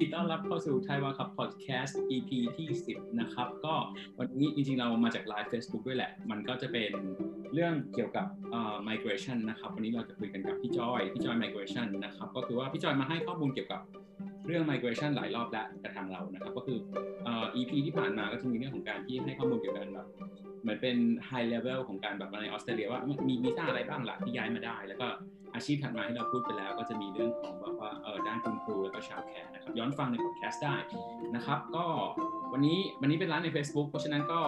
ดีต้อนรับเข้าสู่ไทยว่าครับพอดแคสต์ EP ที่ 10 นะครับ ก็วันนี้จริงๆ เรามาจากไลฟ์ Facebook ด้วยแหละ มันก็จะเป็นเรื่องเกี่ยวกับ migration นะครับ วันนี้เราจะคุยกันกับพี่จอย พี่จอย migration นะครับ ก็คือว่าพี่จอยมาให้ข้อมูลเกี่ยวกับเรื่อง migration หลายรอบแล้วกับทางเรานะครับ ก็คือ EP ที่ผ่านมาก็จะมีเรื่องของการที่ให้ข้อมูลเกี่ยวกับแบบเหมือนเป็น high level ของการแบบในออสเตรเลียว่ามีวีซ่าอะไรบ้างล่ะที่ย้ายมาได้แล้วก็ อาชีพถัดมาที่เราพูดไปแล้ว ก็จะมีเรื่องของแบบว่าเออด้านคุณครูแล้วก็ชาวแคร์นะครับย้อนฟังในพอดแคสต์ได้นะครับก็วันนี้วันนี้เป็นไลฟ์ใน Facebook เพราะฉะนั้นก็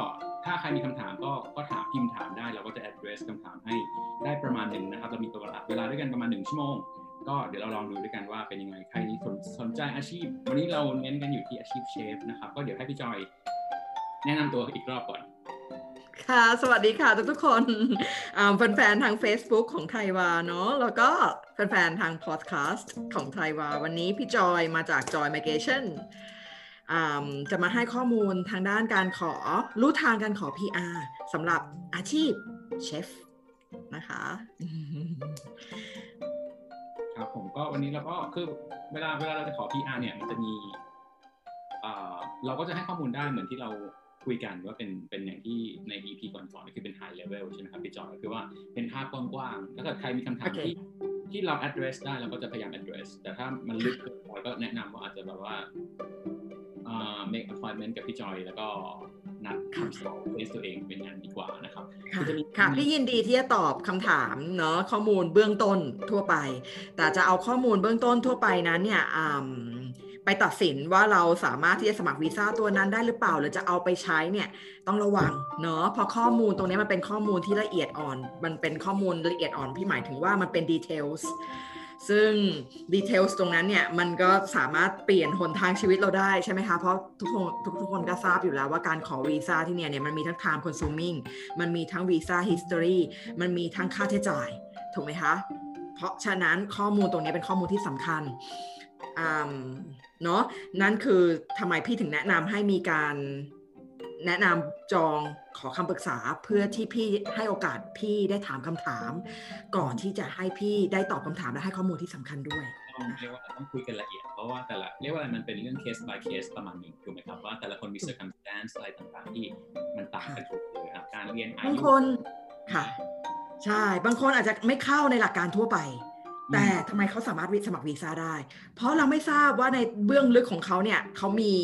ถ้าใครมีคำถามก็ก็ถามพิมพ์ถามได้ เราก็จะ address คำถามให้ได้ประมาณหนึ่งนะครับเรามีตัวเวลาด้วยกันประมาณหนึ่งชั่วโมง ก็เดี๋ยวเราลองดูด้วยกันว่าเป็นยังไงใครสนสนใจอาชีพ วันนี้เราเน้นกันอยู่ที่อาชีพเชฟนะครับก็เดี๋ยวให้พี่จอยแนะนำตัวอีกรอบก่อน ค่ะ สวัสดีค่ะทุกทุกคนแฟนๆทาง Facebook ของไทยวาเนาะแล้วก็แฟนๆทางพอดแคสต์ของไทยวา วันนี้พี่จอยมาจากจอย Migration อ่าจะมาให้ข้อมูลทางด้านการขอรู้ทางการขอ PR สำหรับอาชีพเชฟนะคะครับผมก็วันนี้เราก็คือเวลาเวลาเราจะขอ PR เนี่ยมันจะมีเราก็จะให้ข้อมูลได้เหมือนที่เรา คุยกันว่าเป็นเป็นอย่างที่ใน EP ก่อนๆคือเป็น high level ใช่ไหมครับพี่จอยคือว่าเป็นภาพกว้างๆถ้าเกิดใครมีคำถามโอเคที่ที่เรา address ได้เราก็จะพยายาม address แต่ถ้ามันลึกเกินไปก็แนะนำว่าอาจจะแบบว่าอ่า make appointment กับพี่จอย แล้วก็นัดคำสอบเทสตัวเองเป็นงานดีกว่านะครับค่ะก็จะมีค่ะพี่ยินดีที่จะตอบคำถามเนาะข้อมูลเบื้องต้นทั่วไป แต่จะเอาข้อมูลเบื้องต้นทั่วไปนั้นเนี่ยอืม ไปตัดสินว่าเราสามารถที่จะสมัครวีซ่าตัวนั้นได้หรือเปล่า หรือจะเอาไปใช้เนี่ยต้องระวังเนาะเพราะข้อมูลตรงนี้มันเป็นข้อมูลที่ละเอียดอ่อน มันเป็นข้อมูลละเอียดอ่อนพี่หมายถึงว่ามันเป็น details ซึ่ง details ตรงนั้นเนี่ยมันก็สามารถเปลี่ยนหนทางชีวิตเราได้ใช่ไหมคะ เพราะทุกคนทุกทุกคนก็ทราบอยู่แล้วว่าการขอวีซ่าที่เนี่ยเนี่ยมันมีทั้ง time consuming มันมีทั้งวีซ่า history มันมีทั้งค่าใช้จ่าย ถูกไหมคะ เพราะฉะนั้นข้อมูลตรงนี้เป็นข้อมูลที่สำคัญ เนาะนั่นคือทำไมพี่ถึงแนะนำให้มีการแนะนำจองขอคำปรึกษาเพื่อที่พี่ให้โอกาสพี่ได้ถามคำถาม ก่อนที่จะให้พี่ได้ตอบคำถามและให้ข้อมูลที่สำคัญด้วยต้องเรียกว่าต้องคุยกันละเอียด เพราะว่าแต่ละเรียกว่าอะไรมันเป็นเรื่อง case by case ประมาณหนึ่งถูกไหมครับว่าแต่ละคนมี circumstance อะไรต่างๆ ที่มันต่างกันทุกเลยอะการเรียนอาบางยุคนค่ะ ใช่บางคนอาจจะไม่เข้าในหลักการทั่วไป แต่ทำไมเขาสามารถสมัครวีซ่าได้ เพราะเราไม่ทราบว่าในเบื้องลึกของเขาเนี่ยเขามี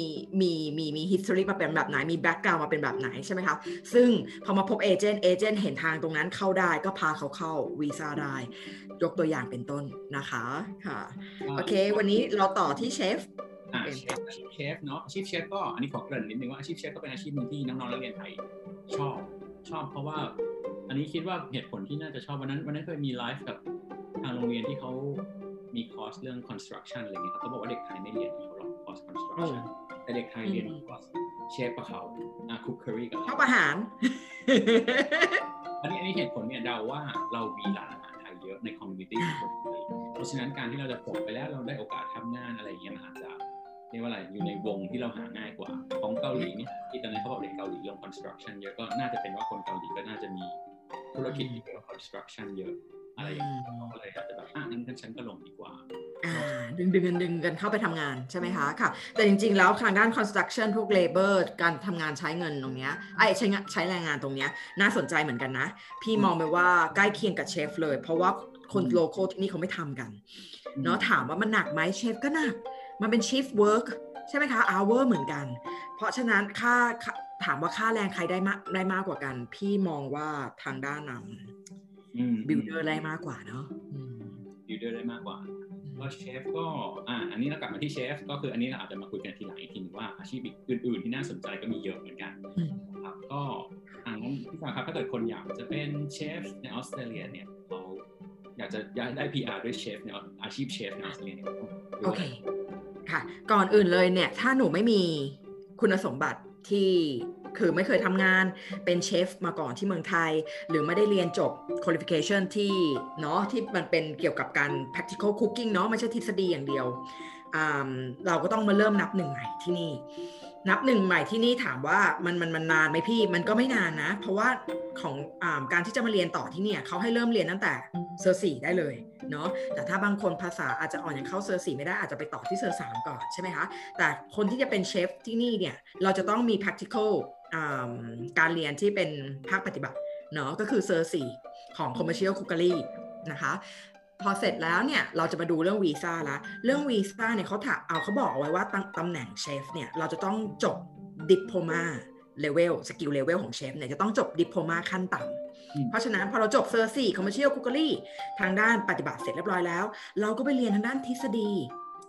มีมีมี history มาเป็นแบบไหน มี background มาเป็นแบบไหนใช่ไหมคะ ซึ่งพอมาพบเอเจนต์เอเจนต์เห็นทางตรงนั้นเข้าได้ก็พาเขาเข้าวีซ่าได้ ยกตัวอย่างเป็นต้นนะคะค่ะโอเค วันนี้เราต่อที่เชฟอ่าเชฟอาชีพเชฟเนาะอาชีพเชฟก็อันนี้ขอเกริ่นนิดนึงว่าอาชีพเชฟก็เป็นอาชีพหนึ่งที่น้องๆนักเรียนไทยชอบชอบเพราะว่า อันนี้คิดว่าเหตุผลที่น่าจะชอบวันนั้นวันนั้นเคยมีไลฟ์กับ ทางโรงเรียนที่เขามีคอร์สเรื่อง construction อะไรเงี้ยครับเขาบอกว่าเด็กไทยไม่เรียนเขาหรอกคอร์ส construction แต่เด็กไทยเรียนคอร์สเชฟกับเขาอ่า cookery กับเขาชอบอาหาร อันนี้อันนี้เหตุผลเนี่ยเดาว่าเรามีร้านอาหารไทยเยอะใน community ของคนไทยเพราะฉะนั้นการที่เราจะจบไปแล้วเราได้โอกาสทำงานอะไรอย่างเงี้ยมันอาจจะเรียกว่าอะไรอยู่ในวงที่เราหาง่ายกว่า ของเกาหลีเนี่ยที่ตอนนี้เขาบอกเด็กเกาหลีลง construction เยอะก็น่าจะเป็นว่าคนเกาหลีก็น่าจะมีธุรกิจเกี่ยวกับ construction เยอะ อะไรอย่างเงี้ยเขาก็เลยอาจจะแบบอะงั้นฉันก็ลงดีกว่าอ่าดึงดึงกันดึงกันเข้าไปทำงานใช่ไหมคะค่ะ แต่จริงๆ แล้วทางด้าน construction พวก labor การทำงานใช้เงินตรงเนี้ยไอ้ใช้งานใช้แรงงานตรงเนี้ยน่าสนใจเหมือนกันนะ พี่มองไปว่าใกล้เคียงกับเชฟเลย เพราะว่าคนอืมโลโก้ที่นี่เขาไม่ทำกันเนาะถามว่ามันหนักไหมเชฟก็หนัก มันเป็น shift work ใช่ไหมคะ hour เหมือนกัน เพราะฉะนั้นค่าค่าถามว่าค่าแรงใครได้มากได้มากกว่ากัน พี่มองว่าทางด้านน อืมำ builder ได้มากกว่าเนาะอืมบิวเดอร์ได้มากกว่าก็เชฟก็อ่าอันนี้เรากลับมาที่เชฟก็คืออันนี้เราอาจจะมาคุยกันทีหลังอีกทีหนึงว่าอาชีพอื่น ๆ ที่น่าสนใจก็มีเยอะเหมือนกันอืมครับก็อ่างั้นพี่ฟังครับถ้าเกิดคนอยากจะเป็นเชฟในออสเตรเลียเนี่ยเขาอยากจะอยากได้ PR ด้วยเชฟในอาชีพเชฟในออสเตรเลียเนี่ยต้องดูโออะไรเคค่ะ ก่อนอื่นเลยเนี่ย ถ้าหนูไม่มีคุณสมบัติที่ คือไม่เคยทำงานเป็นเชฟมาก่อนที่เมืองไทย หรือไม่ได้เรียนจบ qualification ที่เนาะที่มันเป็นเกี่ยวกับการ practical cooking เนาะไม่ใช่ทฤษฎีอย่างเดียวอ่าเราก็ต้องมาเริ่มนับหนึ่งใหม่ที่นี่ นับหนึ่งใหม่ที่นี่ถามว่ามันมันมันนานไหมพี่ มันก็ไม่นานนะ เพราะว่าของการที่จะมาเรียนต่อที่เนี่ยเขาให้เริ่มเรียนตั้งแต่ Cert สี่ได้เลยเนาะแต่ถ้าบางคนภาษาอาจจะอ่อนอย่างเข้า Cert สี่ไม่ได้อาจจะไปต่อที่ Cert สามก่อนใช่ไหมคะ แต่คนที่จะเป็นเชฟที่นี่เนี่ย เราจะต้องมี practical การเรียนที่เป็นภาคปฏิบัติเนาะก็คือ Cert สี่ของ commercial cookery นะคะพอเสร็จแล้วเนี่ยเราจะมาดูเรื่องวีซ่าละเรื่องวีซ่าเนี่ยเขาถามเอาเขาบอกเอาไว้ว่าตำแหน่งเชฟเนี่ยเราจะต้องจบ diploma level skill level ของเชฟเนี่ยจะต้องจบ diploma ขั้นต่ำเพราะฉะนั้นพอเราจบ Cert สี่ commercial cookery ทางด้านปฏิบัติเสร็จเรียบร้อยแล้ว เราก็ไปเรียนทางด้านทฤษฎี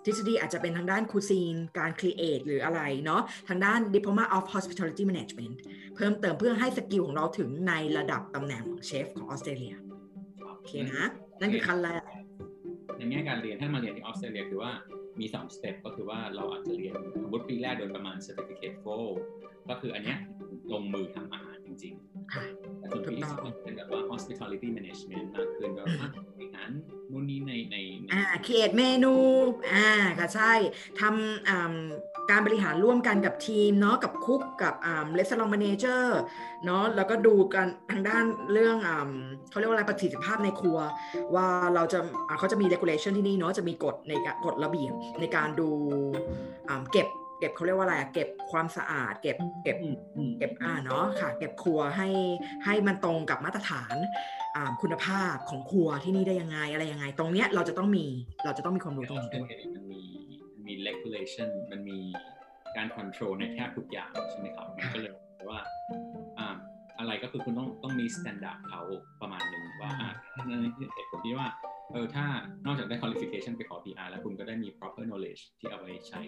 ทฤษฎีอาจจะเป็นทางด้าน cuisine การ create หรืออะไรเนาะทางด้าน Diploma of Hospitality Management เพิ่มเติมเพื่อให้ skill ของเราถึงในระดับตำแหน่งเชฟของออสเตรเลียโอเคนะ นั่นคือขั้นแรกในแง่การเรียนถ้ามาเรียนที่ออสเตรเลียคือว่ามี2สเต็ปก็คือว่าเราอาจจะเรียนสมมติปีแรกโดยประมาณ Certificate 4ก็คืออันเนี้ยลงมือทำอาหารจริงๆ แต่ส่วนปีที่สองเป็นแบบว่า hospitality management มากขึ้นแบบว่าบริหารนู่นนี่ในในอ่าเขียนเมนูอ่าก็ใช่ทำอ่าการบริหารร่วมกันกับทีมเนาะกับคุกกับอ่าเลสซองมาเนเจอร์เนาะแล้วก็ดูกันทางด้านเรื่องอ่าเขาเรียกว่าอะไรประสิทธิภาพในครัว ว่าเราจะเขาจะมี regulation ที่นี่เนาะจะมีกฎในกฎระเบียบในการดูเก็บ เก็บเขาเรียกว่าอะไรเก็บความสะอาด เก็บเก็บเก็บอ่าเนาะค่ะ เก็บครัวให้ให้มันตรงกับมาตรฐานคุณภาพของครัวที่นี่ได้ยังไงอะไรยังไง ตรงเนี้ยเราจะต้องมีเราจะต้องมีความรู้ตรงนี้ด้วยมันมีมี regulation มันมีการ control ในแทบทุกอย่างใช่ไหมครับมันก็เลยว่าอะไรก็คือคุณต้องต้องมี standard เขาประมาณหนึ่งว่าอ่านั่นคือเหตุผลที่ว่า เออถ้านอกจากได้ qualification ไปขอ PR แล้วคุณก็ได้มี proper knowledge ที่เอาไปใช้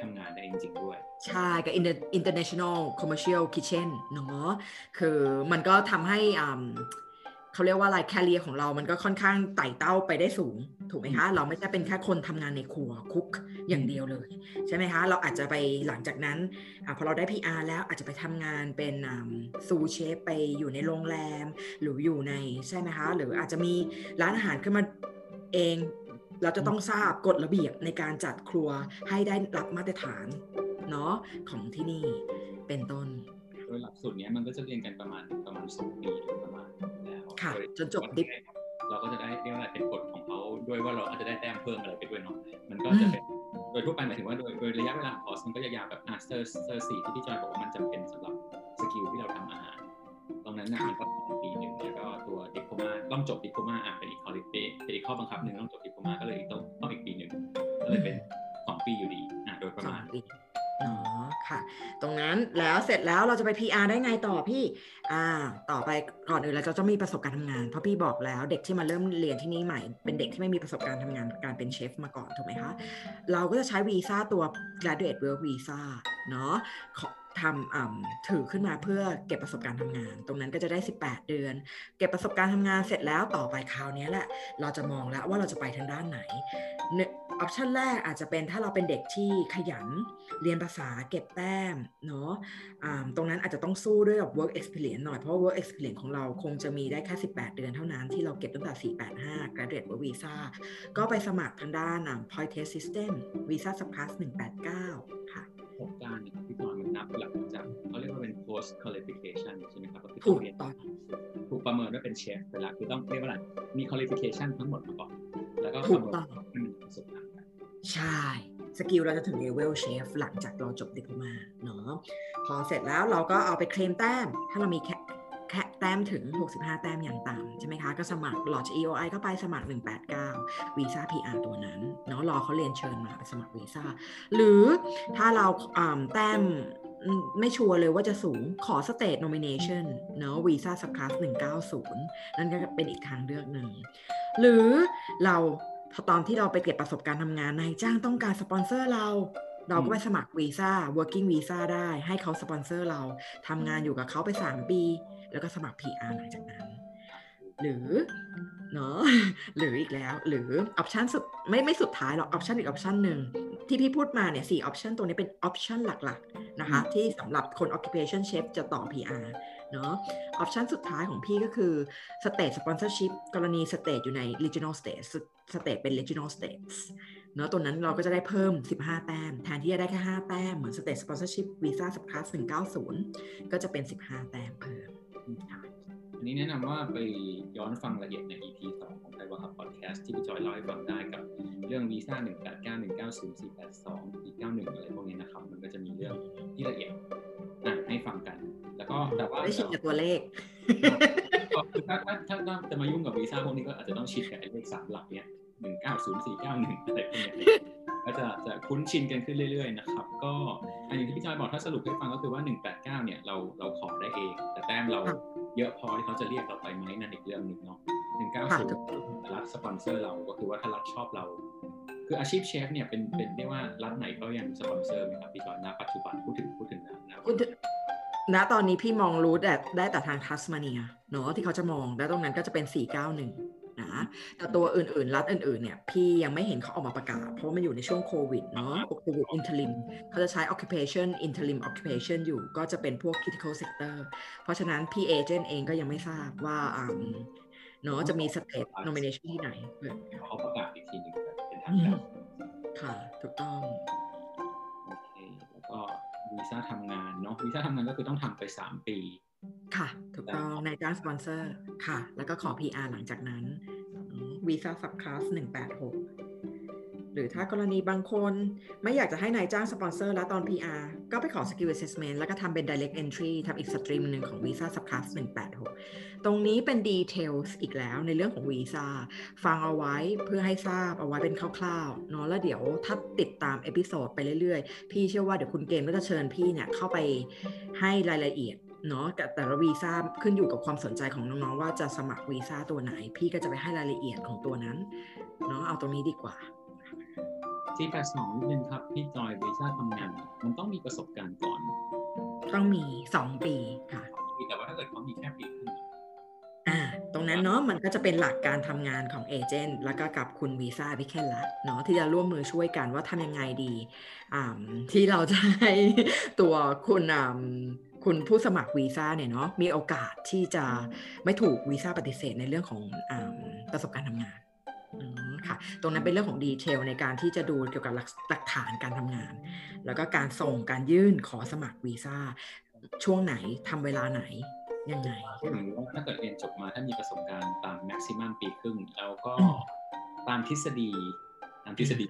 ทำงานได้จริง ๆ ด้วย ใช่กับ international commercial kitchen เนาะคือมันก็ทำให้อ่าเขาเรียกว่าอะไรแคเรียของเรามันก็ค่อนข้างไต่เต้าไปได้สูง ถูกไหมคะ เราไม่ใช่เป็นแค่คนทำงานในครัวคุก อย่างเดียวเลยใช่ไหมคะเราอาจจะไปหลังจากนั้นอพอเราได้ PR แล้วอาจจะไปทำงานเป็นซูเชฟไปอยู่ในโรงแรม หรืออยู่ในใช่ไหมคะหรืออาจจะมีร้านอาหารขึ้นมาเองเราจะต้องทราบกฎระเบียบในการจัดครัวให้ได้รับมาตรฐานเนาะของที่นี่เป็นต้น โดยหลักสูตรนี้มันก็จะเรียนกันประมาณประมาณสองปีประมาณแล้วค่ะจนจบดิบ เราก็จะได้เรียกว่าเป็นกฎของเขาด้วยว่าเราอาจจะได้แต้มเพิ่มอะไรไปด้วยเนาะมันก็จะเป็นโดยทั่วไปหมายถึงว่าโดยโดยระยะเวลาคอร์สมันก็จะยาวแบบอ่า Cert Cert สี่ที่พี่จอยบอกว่ามันจำเป็นสำหรับ skill ที่เราทำอาหารตรงนั้นนะมันก็ปีหนึ่งแล้วก็ตัว diploma ต้องจบ diploma อะเป็นอีกคอลิเปเป็นอีกข้อบังคับหนึ่งต้องจบ diploma ก็เลยต้องต้องอีกปีหนึ่งก็เลยเป็นสองปีอยู่ดีอะโดยประมาณอ๋อ ค่ะ ตรงนั้นแล้วเสร็จแล้วเราจะไป PR ได้ไงต่อพี่อ่าต่อไปก่อนอื่นเราจะต้องมีประสบการณ์ทำงาน เพราะพี่บอกแล้วเด็กที่มาเริ่มเรียนที่นี่ใหม่ เป็นเด็กที่ไม่มีประสบการณ์ทำงานการเป็นเชฟมาก่อนถูกไหมคะเราก็จะใช้วีซ่าตัว graduate work visa เนาะ ทำถือขึ้นมาเพื่อเก็บประสบการณ์ทำงาน ตรงนั้นก็จะได้ 18 เดือน เก็บประสบการณ์ทำงานเสร็จแล้วต่อไปคราวนี้แหละเราจะมองแล้วว่าเราจะไปทางด้านไหนออปชันแรกอาจจะเป็นถ้าเราเป็นเด็กที่ขยันเรียนภาษาเก็บแต้มเนาะตรงนั้นอาจจะต้องสู้ด้วยกับ work experience หน่อย เพราะ work experience ของเราคงจะมีได้แค่ 18 เดือนเท่านั้นที่เราเก็บตั้งแต่ 485 graduate work visa ก็ไปสมัครทางด้าน point test system visa subclass 189 ค่ะโครงการพี่ต นับหลังจากเขาเรียกว่าเป็น post qualification ใช่ไหมครับก็คือถูกต้องถูกประเมินว่าเป็นเชฟไปแล้วคือต้องเรียกว่าอะไรมี qualification ทั้งหมดมาก่อนแล้วก็ถูกต้องประสบการณ์ใช่สกิลเราจะถึงเลเวลเชฟหลังจากเราจบ dip มาเนาะพอเสร็จแล้วเราก็เอาไปเคลมแต้ม ถ้าเรามีแค่แค่แต้มถึง 65 แต้มอย่างต่ำใช่ไหมคะ ก็สมัครหลอด EOI เข้าไปสมัคร 189 วีซ่า PR ตัวนั้น เนาะรอเขาเรียนเชิญมาไปสมัครวีซ่า หรือถ้าเราแต้ม ไม่ชัวร์เลยว่าจะสูงขอ state nomination เนาะวีซ่า subclass 190 นั่นก็เป็นอีกทางเลือกหนึ่ง หรือเราพอตอนที่เราไปเก็บประสบการณ์ทำงานนายจ้างต้องการสปอนเซอร์เราเราก็ไปสมัครวีซ่า working visa ได้ ให้เขาสปอนเซอร์เราทำงานอยู่กับเขาไป 3 ปี แล้วก็สมัคร PR หลังจากนั้น หรือเนาะหรืออีกแล้ว หรือ option สุดไม่ไม่สุดท้ายหรอก option อีก option หนึ่ง ที่พี่พูดมาเนี่ยสี่ option ตัวนี้เป็น option หลักๆนะคะที่สำหรับคน occupation chef จะต่อ PR เนาะ option สุดท้ายของพี่ก็คือ state sponsorship กรณี state อยู่ใน regional state state เป็น regional states เนาะตัวนั้นเราก็จะได้เพิ่ม 15 แต้ม แทนที่จะได้แค่ 5 แต้ม เหมือน State Sponsorship Visa Subclass 190 ก็จะเป็น 15 แต้มเพิ่มค่ะอั นนี้แนะนำว่าไปย้อนฟังรายละเอียดใน EP 2 ของไทยว่าครับพอดแคสต์ที่พี่จอยเล่าให้ฟังได้กับเรื่องวีซ่า189 190 482 491 อะไรพวกนี้นะครับ มันก็จะมีเรื่องที่ละเอียดอะให้ฟังกัน แล้วก็แต่ว่าได้ชินกับตัวเลขก็คือถ้าถ้าถ้าถ้าจะมายุ่งกับวีซ่าพวกนี้ก็อาจจะต้องชินกับไอ้เลขสามหลักเนี้ยหนึ่งเก้าศูนย์สี่เก้าหนึ่งอะไรพวกเนี้ย ก็จะจะคุ้นชินกันขึ้นเรื่อยๆนะครับ ก็อันอย่างที่พี่จอยบอกถ้าสรุปให้ฟังก็คือว่า 189 เนี่ยเราเราขอได้เอง แต่แต้มเราครับเยอะพอที่เขาจะเรียกเราไปไหมนั่นอีกเรื่องหนึ่งเนาะค่ะถูกต้อง190รัฐสปอนเซอร์เราก็คือว่าถ้ารัฐชอบเรา คืออาชีพเชฟเนี่ยเป็นเป็นเรียกว่ารัฐไหนก็ยังสปอนเซอร์ไหมครับพี่จอยณปัจจุบันพูดถึงพูดถึงนะนะคุณณตอนนี้พี่มองรู้แต่ได้แต่ทางทัสมาเนียเนาะที่เขาจะมอง แล้วตรงนั้นก็จะเป็น 491นะ แต่ตัวอื่นๆ รัฐอื่นๆ เนี่ย พี่ยังไม่เห็นเขาออกมาประกาศ เพราะว่ามันอยู่ในช่วงโควิดเนาะโควิด interim เขาจะใช้ occupation interim occupation อยู่ ก็จะเป็นพวก critical sector เพราะฉะนั้นพี่เอเจนต์เองก็ยังไม่ทราบว่าอืมเนาะจะมี state nomination ที่ไหนเออเขาประกาศอีกทีหนึ่งแบบเป็นทาอืงการมค่ะ ถูกต้องโอเคแล้วก็วีซ่าทำงานเนาะวีซ่าทำงานก็คือต้องทำไป 3 ปี ค่ะ ถูกต้องนายจ้างสปอนเซอร์ค่ะ แล้วก็ขอ PR หลังจากนั้นวีซ่า subclass 186หรือถ้ากรณีบางคนไม่อยากจะให้นายจ้างสปอนเซอร์แล้วตอน PR ก็ไปขอ Skill Assessment แล้วก็ทำเป็น Direct Entry ทำอีก stream หนึ่งของวีซ่า subclass 186 ตรงนี้เป็น Details อีกแล้วในเรื่องของวีซ่าฟังเอาไว้เพื่อให้ทราบเอาไว้เป็นคร่าวๆเนาะแล้วเดี๋ยวถ้าติดตาม episode ไปเรื่อยๆ พี่เชื่อว่าเดี๋ยวคุณเกมก็จะเชิญพี่เนี่ยเข้าไปให้รายละเอียด เนาะแต่แต่ละวีซ่าขึ้นอยู่กับความสนใจของน้องๆว่าจะสมัครวีซ่าตัวไหน พี่ก็จะไปให้รายละเอียดของตัวนั้นเนาะเอาตรงนี้ดีกว่าสี่แปดสองนิดนึงครับ พี่จอยวีซ่าทำงานมันต้องมีประสบการณ์ก่อน ต้องมี2ปีค่ะแต่ว่าถ้าเกิดเขามีแค่ปีครึ่งอ่าตรงนั้นเนาะมันก็จะเป็นหลักการทำงานของเอเจนต์แล้วก็กับคุณวีซ่า applicant ละเนาะที่จะร่วมมือช่วยกันว่าทำยังไงดีอ่าที่เราจะให้ตัวคุณอ่า คุณผู้สมัครวีซ่าเนี่ยเนาะมีโอกาสที่จะไม่ถูกวีซ่าปฏิเสธในเรื่องของอาประสบการณ์ทำงานอืมค่ะตรงนั้นเป็นเรื่องของดีเทลในการที่จะดูเกี่ยวกับหลักหลักฐานการทำงาน แล้วก็การส่งการยื่นขอสมัครวีซ่าช่วงไหนทำเวลาไหนยังไงพูดถึงว่าถ้าเกิดเรียนจบมาถ้ามีประสบการณ์ตามแม็กซิมัมปีครึ่งแล้วก็ตามทฤษฎีตามทฤษฎี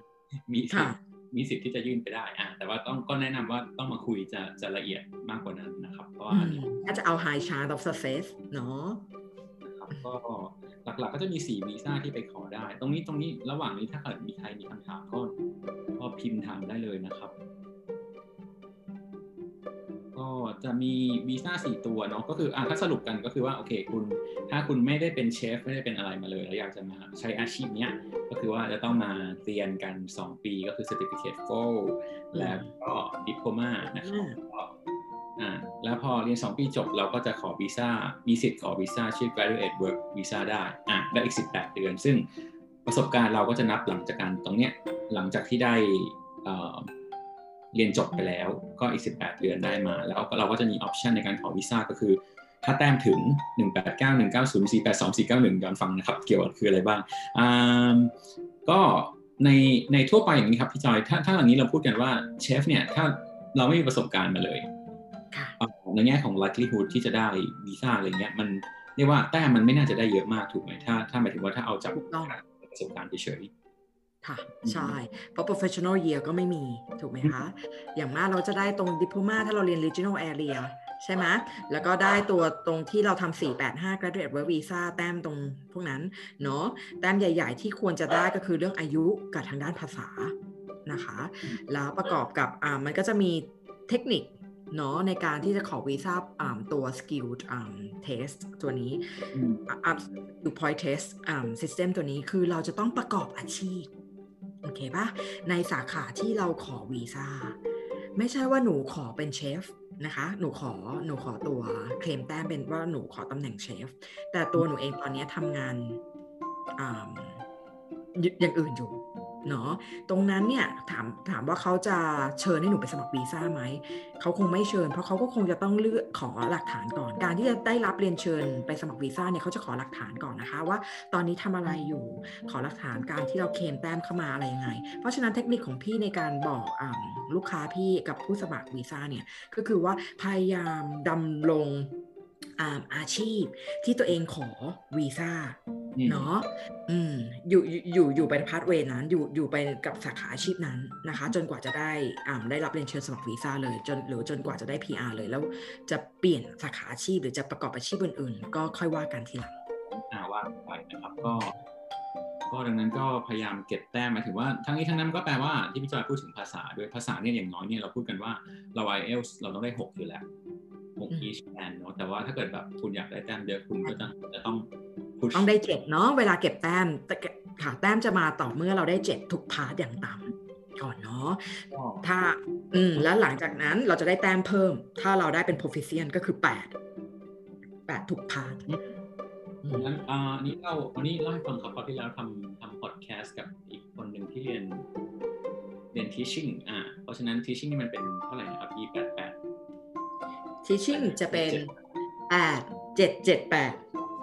มีสิทค่ะธิ์ มีสิทธิ์ที่จะยื่นไปได้อะแต่ว่าต้องก็แนะนำว่าต้องมาคุยจะจะละเอียดมากกว่านั้นนะครับ เพราะว่าอือันมนี้ถ้าจะเอา high chance of success เนาะนะครับก็หลักๆก็จะมี 4 วีซ่าที่ไปขอได้ ตรงนี้ตรงนี้ระหว่างนี้ถ้าเกิดมีใครมีคำถามก็ก็พิมพ์ถามได้เลยนะครับก็ จะมีวีซ่าสี่ตัวเนาะก็คืออะถ้าสรุปกันก็คือว่าโอเคคุณ ถ้าคุณไม่ได้เป็นเชฟไม่ได้เป็นอะไรมาเลย แล้วอยากจะมาใช้อาชีพเนี้ยก็คือว่าจะต้องมาเรียนกัน 2 ปีก็คือ Certificate f o l แล้วก็ดิโ l มานะครับก็อ่าแล้วพอเรียน 2 ปีจบเราก็จะขอวีซ่ามีสิทธิ์ขอวีซ่าชื่อ Graduate Work Visa ได้อะได้อีก 18 เดือน ซึ่งประสบการณ์เราก็จะนับหลังจากการตรงเนี้ยหลังจากที่ได้ เอ่อเรียนจบไปแล้วก็อีก 18 เดือนได้มา แล้วเราก็จะมี option ในการขอวีซ่าก็คือ ถ้าแต้มถึง 189 190 482 491ย้อนฟังนะครับ เกี่ยวกับคืออะไรบ้างอ่าก็ในในทั่วไปอย่างนี้ครับพี่จอยถ้าถ้าอย่างนี้เราพูดกันว่าเชฟเนี่ยถ้าเราไม่มีประสบการณ์มาเลยค่ะเอ่อในแง่ของ likelihood ที่จะได้วีซ่าอะไรเงี้ยมันเรียกว่าแต้มมันไม่น่าจะได้เยอะมากถูกไหมถ้าถ้าหมายถึงว่าถ้าเอาจากถูกต้องประสบการณ์เฉย ค่ะ ใช่ เพราะ professional year ก็ไม่มี ถูกไหมคะ อย่างมากเราจะได้ตรง diploma ถ้าเราเรียน regional area ใช่ไหมแล้วก็ได้ตัวตรงที่เราทำ485 graduate work visa แต้มตรงพวกนั้น เนาะแต้มใหญ่ๆ ที่ควรจะได้ก็คือเรื่องอายุกับทางด้านภาษานะคะ แล้วประกอบกับอ่ามันก็จะมีเทคนิคเนาะในการที่จะขอวีซ่าอ่าตัว skilled อ่า test ตัวนี้ๆอืมอ่า skill point test อ่า system ตัวนี้คือเราจะต้องประกอบอาชีพโอ เคปะในสาขาที่เราขอวีซ่าไม่ใช่ว่าหนูขอเป็นเชฟนะคะ หนูขอหนูขอตัวเคลมแต้มเป็นว่าหนูขอตำแหน่งเชฟแต่ตัวหนูเองตอนนี้ทำงานออย่างอื่นอยู่ เนาะตรงนั้นเนี่ยถามถามว่าเขาจะเชิญให้หนูไปสมัครวีซ่าไหมเขาคงไม่เชิญ เพราะเขาก็คงจะต้องเลือกขอหลักฐานก่อน การที่จะได้รับเรียนเชิญไปสมัครวีซ่าเนี่ยเขาจะขอหลักฐานก่อนนะคะ ว่าตอนนี้ทำอะไรอยู่ขอหลักฐานการที่เราเคลมแต้มเข้ามาอะไรยังไง เพราะฉะนั้นเทคนิคของพี่ในการบอกลูกค้าพี่กับผู้สมัครวีซ่าเนี่ยก็คือว่าพยายามดำรง อาอาชีพที่ตัวเองขอวีซ่าอืมเนาะอืมอยู่อยู่อยู่อยู่ไป pathway นั้นอยู่อยู่ไปกับสาขาอาชีพนั้นนะคะ จนกว่าจะได้อ่าได้รับเรียนเชิญสมัครวีซ่าเลยจนหรือจนกว่าจะได้ PR เลย แล้วจะเปลี่ยนสาขาอาชีพหรือจะประกอบอาชีพอื่นๆ ก็ค่อยว่ากันทีหลังอ่าว่าไปนะครับก็ ก็ดังนั้นก็พยายามเก็บแต้มหมายถึงว่าทั้งนี้ทั้งนั้นก็แปลว่าที่พี่จอยพูดถึงภาษาด้วยภาษาเนี่ยอย่างน้อยเนี่ยเราพูดกันว่าเรา IELTS เราต้องได้หกอยู่แล้ว หกอืม each band เนาะแต่ว่าถ้าเกิดแบบคุณอยากได้แต้มเยอะคุณก็จะจะต้อง push ต้องได้เจ็ดเนาะเวลาเก็บแต้มแต่ค่ะแต้มจะมาต่อเมื่อเราได้เจ็ดทุกพาร์ทอย่างต่ำก่อนเนาะก็ถ้าอืมแล้วหลังจากนั้นเราจะได้แต้มเพิ่ม ถ้าเราได้เป็น proficient ก็คือแปดแปดทุกพาร์ทอืมงั้นอ่าอันนี้เล่าวันนี้เล่าให้ฟังครับตอนที่แล้วทำทำพอดแคสต์กับอีกคนหนึ่งที่เรียนเรียน teaching อ่าเพราะฉะนั้น teaching นี่มันเป็นเท่าไหร่นะครับ e แปดแปด teaching จะเป็นแปดเจ็ดเจ็ดแปด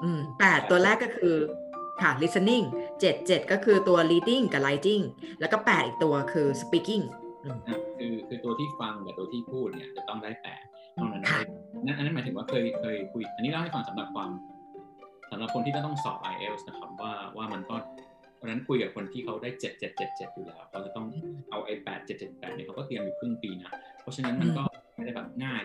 อืมแปดตัวแรกก็คือค่ะ listening เจ็ดเจ็ดก็คือตัว reading กับ writing แล้วก็แปดอีกตัวคือ speaking อืมอะคือคือตัวที่ฟังกับตัวที่พูดเนี่ยจะต้องได้แปดเท่านั้นค่ะนั่นอันนั้นหมายถึงว่าเคยเคยคุย อันนี้เล่าให้ฟังสำหรับความสำหรับคนที่จะต้องสอบ IELTS นะครับว่าว่ามันก็วันนั้นคุยกับคนที่เขาได้เจ็ดเจ็ดเจ็ดเจ็ดอยู่แล้วเขาจะต้องเอาไอ้แปดเจ็ดเจ็ดแปดเนี่ยเขาก็เตรียมอยู่ครึ่งปีนะเพราะฉะนั้นมันก็ไม่ได้แบบ ง่าย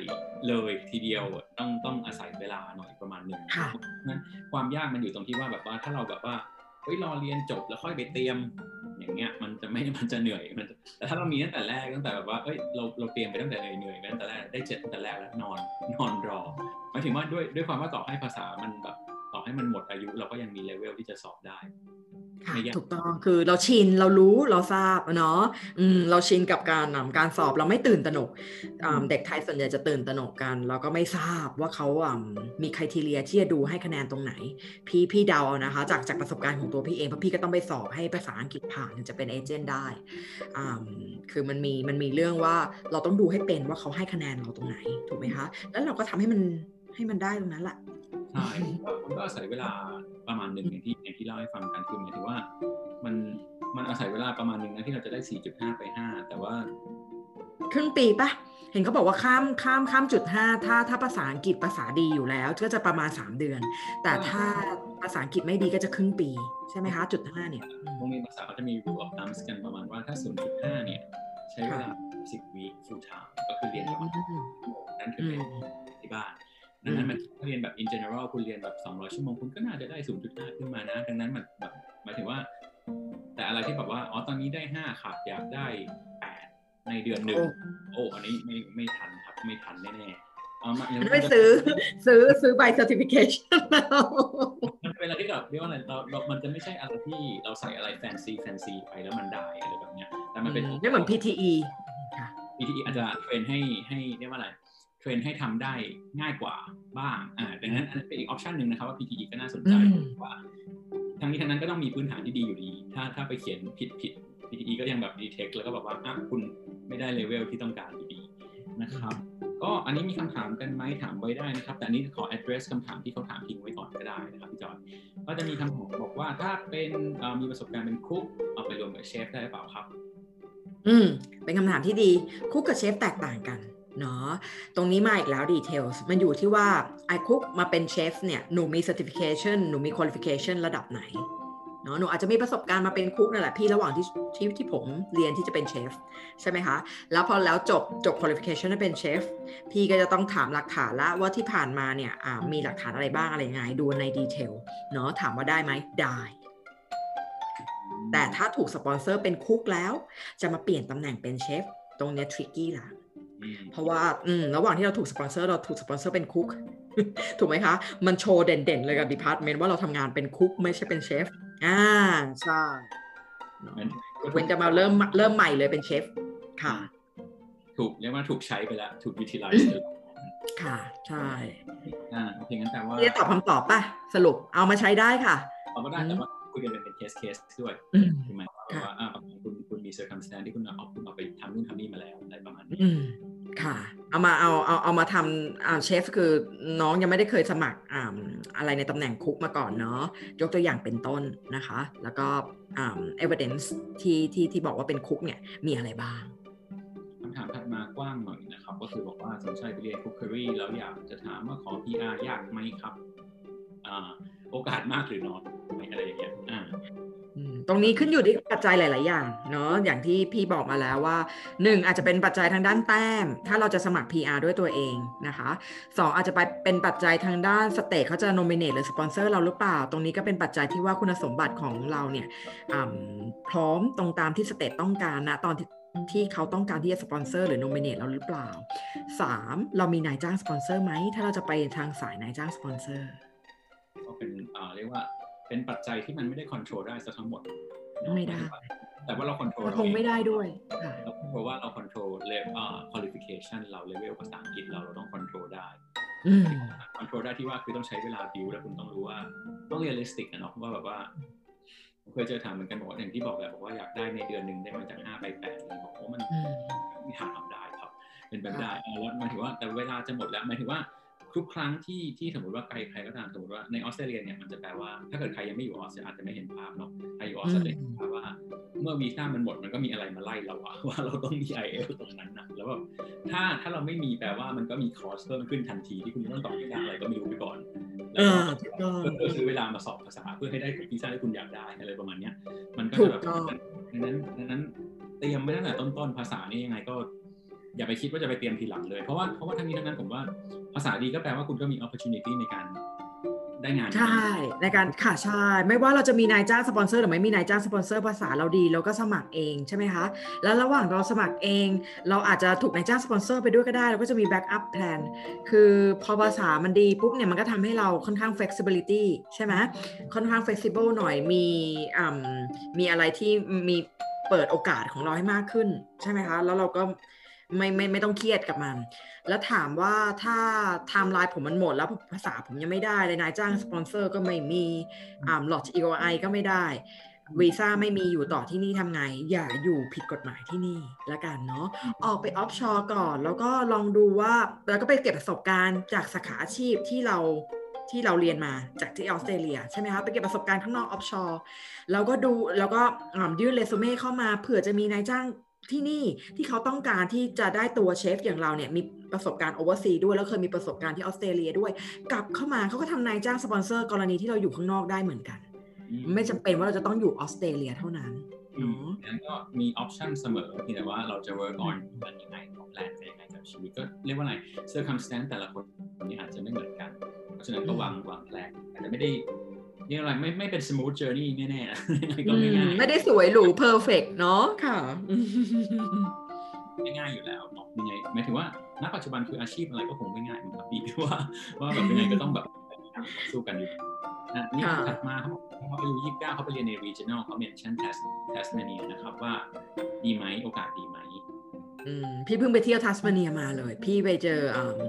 เลยทีเดียวต้องต้องอาศัยเวลาหน่อยประมาณหนึ่งค่ะเพราะฉะนั้นความยากมันอยู่ตรงที่ว่าแบบว่าถ้าเราแบบว่าเฮ้ยรอเรียนจบแล้วค่อยไปเตรียม อย่างเงี้ยมันจะไม่มันจะเหนื่อยมันจะแต่ถ้าเรามีตั้งแต่แรกตั้งแต่แบบว่าเอ้ยเราเราเตรียมไปตั้งแต่เหนื่อยๆไปตั้งแต่แรกได้เจ็ดตั้งแต่แรกแล้วนอนนอนรอหมายถึงว่าด้วยด้วยความว่าต่อให้ภาษามันแบบต่อให้มันหมดอายุเราก็ยังมีเลเวลที่จะสอบได้ ค่ะไม่ยากถูกต้องคือเราชินเรารู้เราทราบเนาะอืมเราชินกับการอ่าการสอบเราไม่ตื่นตระหนกอ่าเด็กไทยส่วนใหญ่จะตื่นตระหนกกัน เราก็ไม่ทราบว่าเขาอ่ามีคุณทีเรียที่จะดูให้คะแนนตรงไหน พี่พี่เดาเอานะคะ จากจากประสบการณ์ของตัวพี่เองเพราะพี่ก็ต้องไปสอบให้ภาษาอังกฤษผ่านถึงจะเป็นเอเจนต์ได้อ่าคือมันมีมันมีเรื่องว่าเราต้องดูให้เป็นว่าเขาให้คะแนนเราตรงไหนถูกไหมคะ แล้วเราก็ทำให้มันให้มันได้ตรงนั้นแหละ ใช่ก็มันก็อาศัยเวลาประมาณหนึ่งอย่างที่อย่างที่เล่าให้ฟังกันคือหมายถึงว่า มันมันอาศัยเวลาประมาณหนึ่งนะที่เราจะได้ 4.5 ไป 5 แต่ว่า ครึ่งปีปะเห็นเขาบอกว่าข้ามข้ามข้ามจุดห้าถ้าถ้าภาษาอังกฤษภาษาดีอยู่แล้ว ก็จะประมาณ3เดือน แต่ถ้าภาษาอังกฤษไม่ดีก็จะครึ่งปี ใช่ไหมคะจุดห้าเนี่ยอืมโรงเรียนภาษาเขาจะมี rule of thumbs กันประมาณว่าถ้า0.5เนี่ย ใช้เวลา10วีค full time ก็คือเรียนประมาณชั่วโมงนั่นคืออืเป็นมที่บ้าน ดังนั้นมันถ้าเรียนแบบ in general คุณเรียนแบบ 200 ชั่วโมงคุณก็น่าจะได้ 0.5 ขึ้นมานะ ดังนั้นมันแบบหมายถึงว่า แต่อะไรที่แบบว่าอ๋อตอนนี้ได้5ขาดอยากได้ 8 ในเดือนหนึ่งโอ้โอ้อันนี้ไม่ไม่ทันครับไม่ทันแน่ๆเอามายังไม่ซื้อซื้อซื้อใบ certification แล้วมันเป็นอะไรที่แบบเรียกว่าอะไรเราเรามันจะไม่ใช่อะไรที่เราใส่อะไร fancy fancy ไปแล้วมันได้อะไรแบบเนี้ยแต่มันเป็นไม่เหมือน PTE ค่ะ PTE อาจจะ train ให้ให้เรียกว่าอะไร train ให้ทำได้ง่ายกว่าบ้างอ่าดังนั้นอันนั้นเป็นอีก option หนึ่งนะครับว่า PTE ก็น่าสนใจอืมว่าทั้งนี้ทั้งนั้นก็ต้องมีพื้นฐานที่ดีอยู่ดี ถ้าถ้าไปเขียนผิดผิด PTE ก็ยังแบบ detect แล้วก็แบบว่าอะคุณไม่ได้เลเวลที่ต้องการอยู่ดีนะครับ ก็อันนี้มีคำถามกันไหมถามไว้ได้นะครับ แต่อันนี้ขอ address คำถามที่เขาถามทิ้งไว้ก่อนก็ได้นะครับพี่จอยก็จะมีคำถามบอกว่าถ้าเป็นเอ่อมีประสบการณ์เป็นคุกเอาไปรวมกับเชฟได้หรือเปล่าครับ อืมเป็นคำถามที่ดีคุกกับเชฟแตกต่างกัน เนาะตรงนี้มาอีกแล้วดีเทลมันอยู่ที่ว่าไอคุกมาเป็นเชฟเนี่ยหนูมี certification หนูมี qualification ระดับไหนเนาะหนูอาจจะมีประสบการณ์มาเป็นคุกนั่นแหละพี่ระหว่างที่ที่ที่ผมเรียนที่จะเป็นเชฟใช่ไหมคะ แล้วพอแล้วจบจบ qualification ให้เป็นเชฟพี่ก็จะต้องถามหลักฐานละว่าที่ผ่านมาเนี่ยมีหลักฐานอะไรบ้างอะไรยังไงดูใน detail เนาะถามว่าได้ไหมได้แต่ถ้าถูกสปอนเซอร์เป็น cook แล้ว จะมาเปลี่ยนตำแหน่งเป็นเชฟ ตรงเนี้ย tricky ละ เพราะว่าอืมระหว่างที่เราถูกสปอนเซอร์เราถูกสปอนเซอร์เป็น cook ถูกไหมคะ มันโชว์เด่นๆ เลยกับ department ว่าเราทำงานเป็น cook ไม่ใช่เป็นเชฟ อ่า ใช่มันยกเว้นจะมาเริ่มเริ่มใหม่เลยเป็นเชฟ ค่ะ ถูกเรียกว่าถูกใช้ไปแล้ว ถูก utilize ไปแล้วค่ะ ใช่ อ่าโอเคงั้นแต่ว่าที่จะตอบคำตอบป่ะ สรุปเอามาใช้ได้ค่ะเราก็ได้แต่ว่าคุยกันเป็นเคสเคสด้วยอืมถูกไหมว่าแบบว่าอ่าบางทีคุณมี circumstance ที่คุณเอาคุณเอาไปทำนู่นทำนี่มาแล้วอะไรประมาณนี้อืม ค่ะ เอามาเอาเอาเอามาทำอ่าเชฟคือน้องยังไม่ได้เคยสมัครอ่าอะไรในตำแหน่งคุกมาก่อนเนาะยกตัวอย่างเป็นต้นนะคะ แล้วก็อ่า evidence ที่ที่ที่บอกว่าเป็นคุกเนี่ยมีอะไรบ้างคำถามถัดมากว้างหน่อยนะครับ ก็คือบอกว่าสนใจไปเรียนคุกเคอรี่แล้วอยากจะถามว่าขอ PR ยากไหมครับอ่าโอกาสมากหรือน้อยอะไรอย่างเงี้ยอ่า ตรงนี้ขึ้นอยู่ที่ปัจจัยหลาย ๆ อย่างเนาะอย่างที่พี่บอกมาแล้วว่า 1 อาจจะเป็นปัจจัยทางด้านแต้ม ถ้าเราจะสมัคร PR ด้วยตัวเองนะคะ 2 อาจจะไปเป็นปัจจัยทางด้าน state เขาจะ nominate หรือสปอนเซอร์เราหรือเปล่า ตรงนี้ก็เป็นปัจจัยที่ว่าคุณสมบัติของเราเนี่ยพร้อมตรงตามที่ state ต้องการนะตอนที่ที่เขาต้องการที่จะสปอนเซอร์หรือ nominate เราหรือเปล่า 3. เรามีนายจ้างสปอนเซอร์ไหมถ้าเราจะไปทางสายนายจ้างสปอนเซอร์ก็เป็นเรียกว่า เป็นปัจจัยที่มันไม่ได้ control ได้ซะทั้งหมดเนอะไม่ได้ แต่ว่าเรา control เราคงไม่ได้ด้วยค่ะเราเพราะว่าเรา control level อ่า qualification เราเลเวลภาษาอังกฤษเราเราต้อง control ได้อืม control ได้ที่ว่าคือต้องใช้เวลาบิวแล้วคุณต้องรู้ว่าต้อง realistic นะเนาะว่าแบบว่าผมเคยเจอถามเหมือนกันบอกว่าอย่างที่บอกแหละบอกว่าอยากได้ในเดือนหนึ่งได้มาจากห้าไปแปดเลยบอกโอ้มันอืมมีทางทำได้ครับ เป็นไปไม่ได้อ่าแล้วหมายถึงว่าแต่เวลาจะหมดแล้วหมายถึงว่า ทุกครั้งที่ที่สมมติว่าใครใครก็ตามสมมติว่าในออสเตรเลียเนี่ยมันจะแปลว่าถ้าเกิดใครยังไม่อยู่ออสเตรเลียอาจจะไม่เห็นภาพเนาะใครอยู่ออสเตรเลียแปลว่า เมื่อวีซ่ามันหมดมันก็มีอะไรมาไล่เราอะว่าเราต้องมี i อ l ตรงนั้นนะแล้วแบบถ้าถ้าเราไม่มีแปลว่ามันก็มีคอร์สเพิ่มขึ้นทันทีที่คุณต้องต่อวีซ่าอะไรก็ไม่รู้ไปก่อนเอแล้วอถูกต้องก็เพื่อซื้อเวลามาสอบภาษาเพื่อให้ได้วีซ่าที่คุณอยากได้อะไรประมาณเนี้ยมันก็จะแบบดังนั้นดังนั้นเตรียมไว้ตั้งแต่ต้นๆภาษานี่ยังไงก็ อย่าไปคิดว่าจะไปเตรียมทีหลังเลย เพราะว่าเพราะว่าทั้งนี้ทั้งนั้นผมว่าภาษาดีก็แปลว่าคุณก็มี opportunity ในการได้งานใช่ในการค่ะใช่ไม่ว่าเราจะมีนายจ้างสปอนเซอร์หรือไม่มีนายจ้างสปอนเซอร์ภาษาเราดีเราก็สมัครเองใช่ไหมคะแล้วระหว่างเราสมัครเอง เราอาจจะถูกนายจ้างสปอนเซอร์ไปด้วยก็ได้เราก็จะมี backup plan คือพอภาษามันดีปุ๊บเนี่ยมันก็ทำให้เราค่อนข้าง flexibility ใช่ไหมค่อนข้าง flexible หน่อยมีอ่ำมีอะไรที่มีเปิดโอกาสของเราให้มากขึ้นใช่ไหมคะแล้วเราก็ ไม่ไม่ไม่ต้องเครียดกับมัน แล้วถามว่าถ้าไทม์ไลน์ผมมันหมด แล้วภาษาผมยังไม่ได้เลยนายจ้างสปอนเซอร์ก็ไม่มีอ่า lodge EOI ก็ไม่ได้วีซ่าไม่มีอยู่ต่อที่นี่ทำไง อย่าอยู่ผิดกฎหมายที่นี่ละกันเนาะออกไป offshore ก่อน แล้วก็ลองดูว่าแล้วก็ไปเก็บประสบการณ์จากสาขาอาชีพที่เราที่เราเรียนมาจากที่ออสเตรเลียใช่ไหมคะไปเก็บประสบการณ์ข้างนอก offshore แล้วก็ดูแล้วก็ยื่นเรซูเม่เข้ามาเผื่อจะมีนายจ้าง ที่นี่ที่เขาต้องการที่จะได้ตัวเชฟอย่างเราเนี่ยมีประสบการณ์ overseas ด้วยแล้วเคยมีประสบการณ์ที่ออสเตรเลียด้วย กลับเข้ามาเขาก็ทำนายจ้างสปอนเซอร์กรณีที่เราอยู่ข้างนอกได้เหมือนกันอืไม่จำเป็นว่าเราจะต้องอยู่ออสเตรเลียเท่านั้นอืมเนาะงั้นก็มี option เสมอเพียงแต่ว่าเราจะ work on มันยังไง plan ไปยังไงกับชีวิตก็เรียกว่าอะไร circumstance แต่ละคนนี้อาจจะไม่เหมือนกัน เพราะฉะนั้นก็วางวาง plan อาจจะไม่ได้ เรียกอะไรไม่ไม่เป็น smooth journey แน่ๆนะยังไงก็อืไม่มง่ายไม่ได้สวยหรู perfect เนาะค่ะไม่ง่ายอยู่แล้วเนาะยังไงหมายถึงว่าณปัจจุบันคืออาชีพอะไรก็คงไม่ง่ายเหมือนกับพี่ว่าว่าแบบยังไงก็ต้องแบบสู้กันอยู่อะนี่ค่ะถัดมาเขาบอกเขาอายุยี่สิบเก้าเขาไปเรียนใน regional เขา mention Tas Tasmania นะครับว่าดีไหมโอกาสดีไหมอืมพี่เพิ่งไปเที่ยวทัสมาเนียมาเลย พี่ไปเจออืม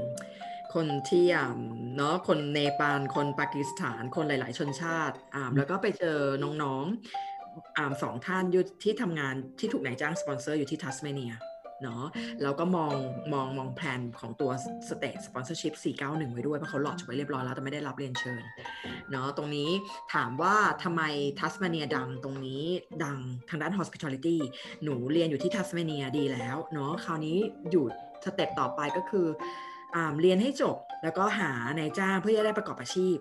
คนที่อ่า เนาะคนเนปาลคนปากีสถานคนหลาย ๆ ชนชาติอ่าแล้วก็ไปเจอน้องๆอ่าสองท่านอยู่ที่ทำงานที่ถูกนายจ้างสปอนเซอร์อยู่ที่ทัสมาเนียเนาะแล้วก็มองมองมองแผนของตัว state sponsorship 491 ไว้ด้วย เพราะเขา lodge ไว้เรียบร้อยแล้ว แต่ไม่ได้รับเรียนเชิญเนาะตรงนี้ถามว่าทำไมทัสมาเนียดังตรงนี้ดังทางด้าน hospitality หนูเรียนอยู่ที่ทัสมาเนียดีแล้วเนาะคราวนี้อยู่ step ต่อไปก็คือ เรียนให้จบแล้วก็หานายจ้างเพื่อจะได้ประกอบอาชีพ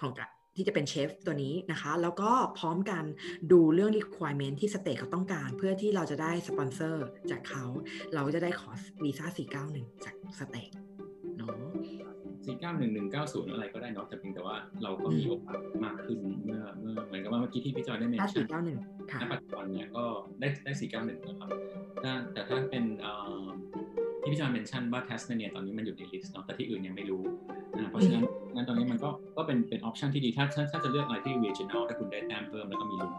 ของกะที่จะเป็นเชฟตัวนี้นะคะ แล้วก็พร้อมกันดูเรื่อง requirement ที่ state เขาต้องการ เพื่อที่เราจะได้สปอนเซอร์จากเขา เราจะได้ขอวีซ่า491 จาก stateตทเนาะสี่เก้าหนึ่งหนึ่งเก้าศูนย์อะไรก็ได้เนาะแต่เพียงแต่ว่าเราก็มีโอกาสมากขึ้นเมื่อเมื่อเหมือนกับว่าเมื่อกี้ที่พี่จอยได้ mention 491ค่ะณปัจจุบันเนี่ยก็ได้ได้สี่เก้าหนึ่งนะครับถ้าแต่ถ้าเป็นเอ่อ ที่พี่จอย mention ว่าแทสเมเนียตอนนี้มันอยู่ในลิสต์เนาะแต่ที่อื่นยังไม่รู้อ่าเพราะฉะนั้นงั้นตอนนี้มันก็ก็เป็นเป็น option ที่ดีถ้าถ้าจะเลือกอะไรที่ regional ถ้าคุณได้แต้มเพิ่มแล้วก็มีลุ้น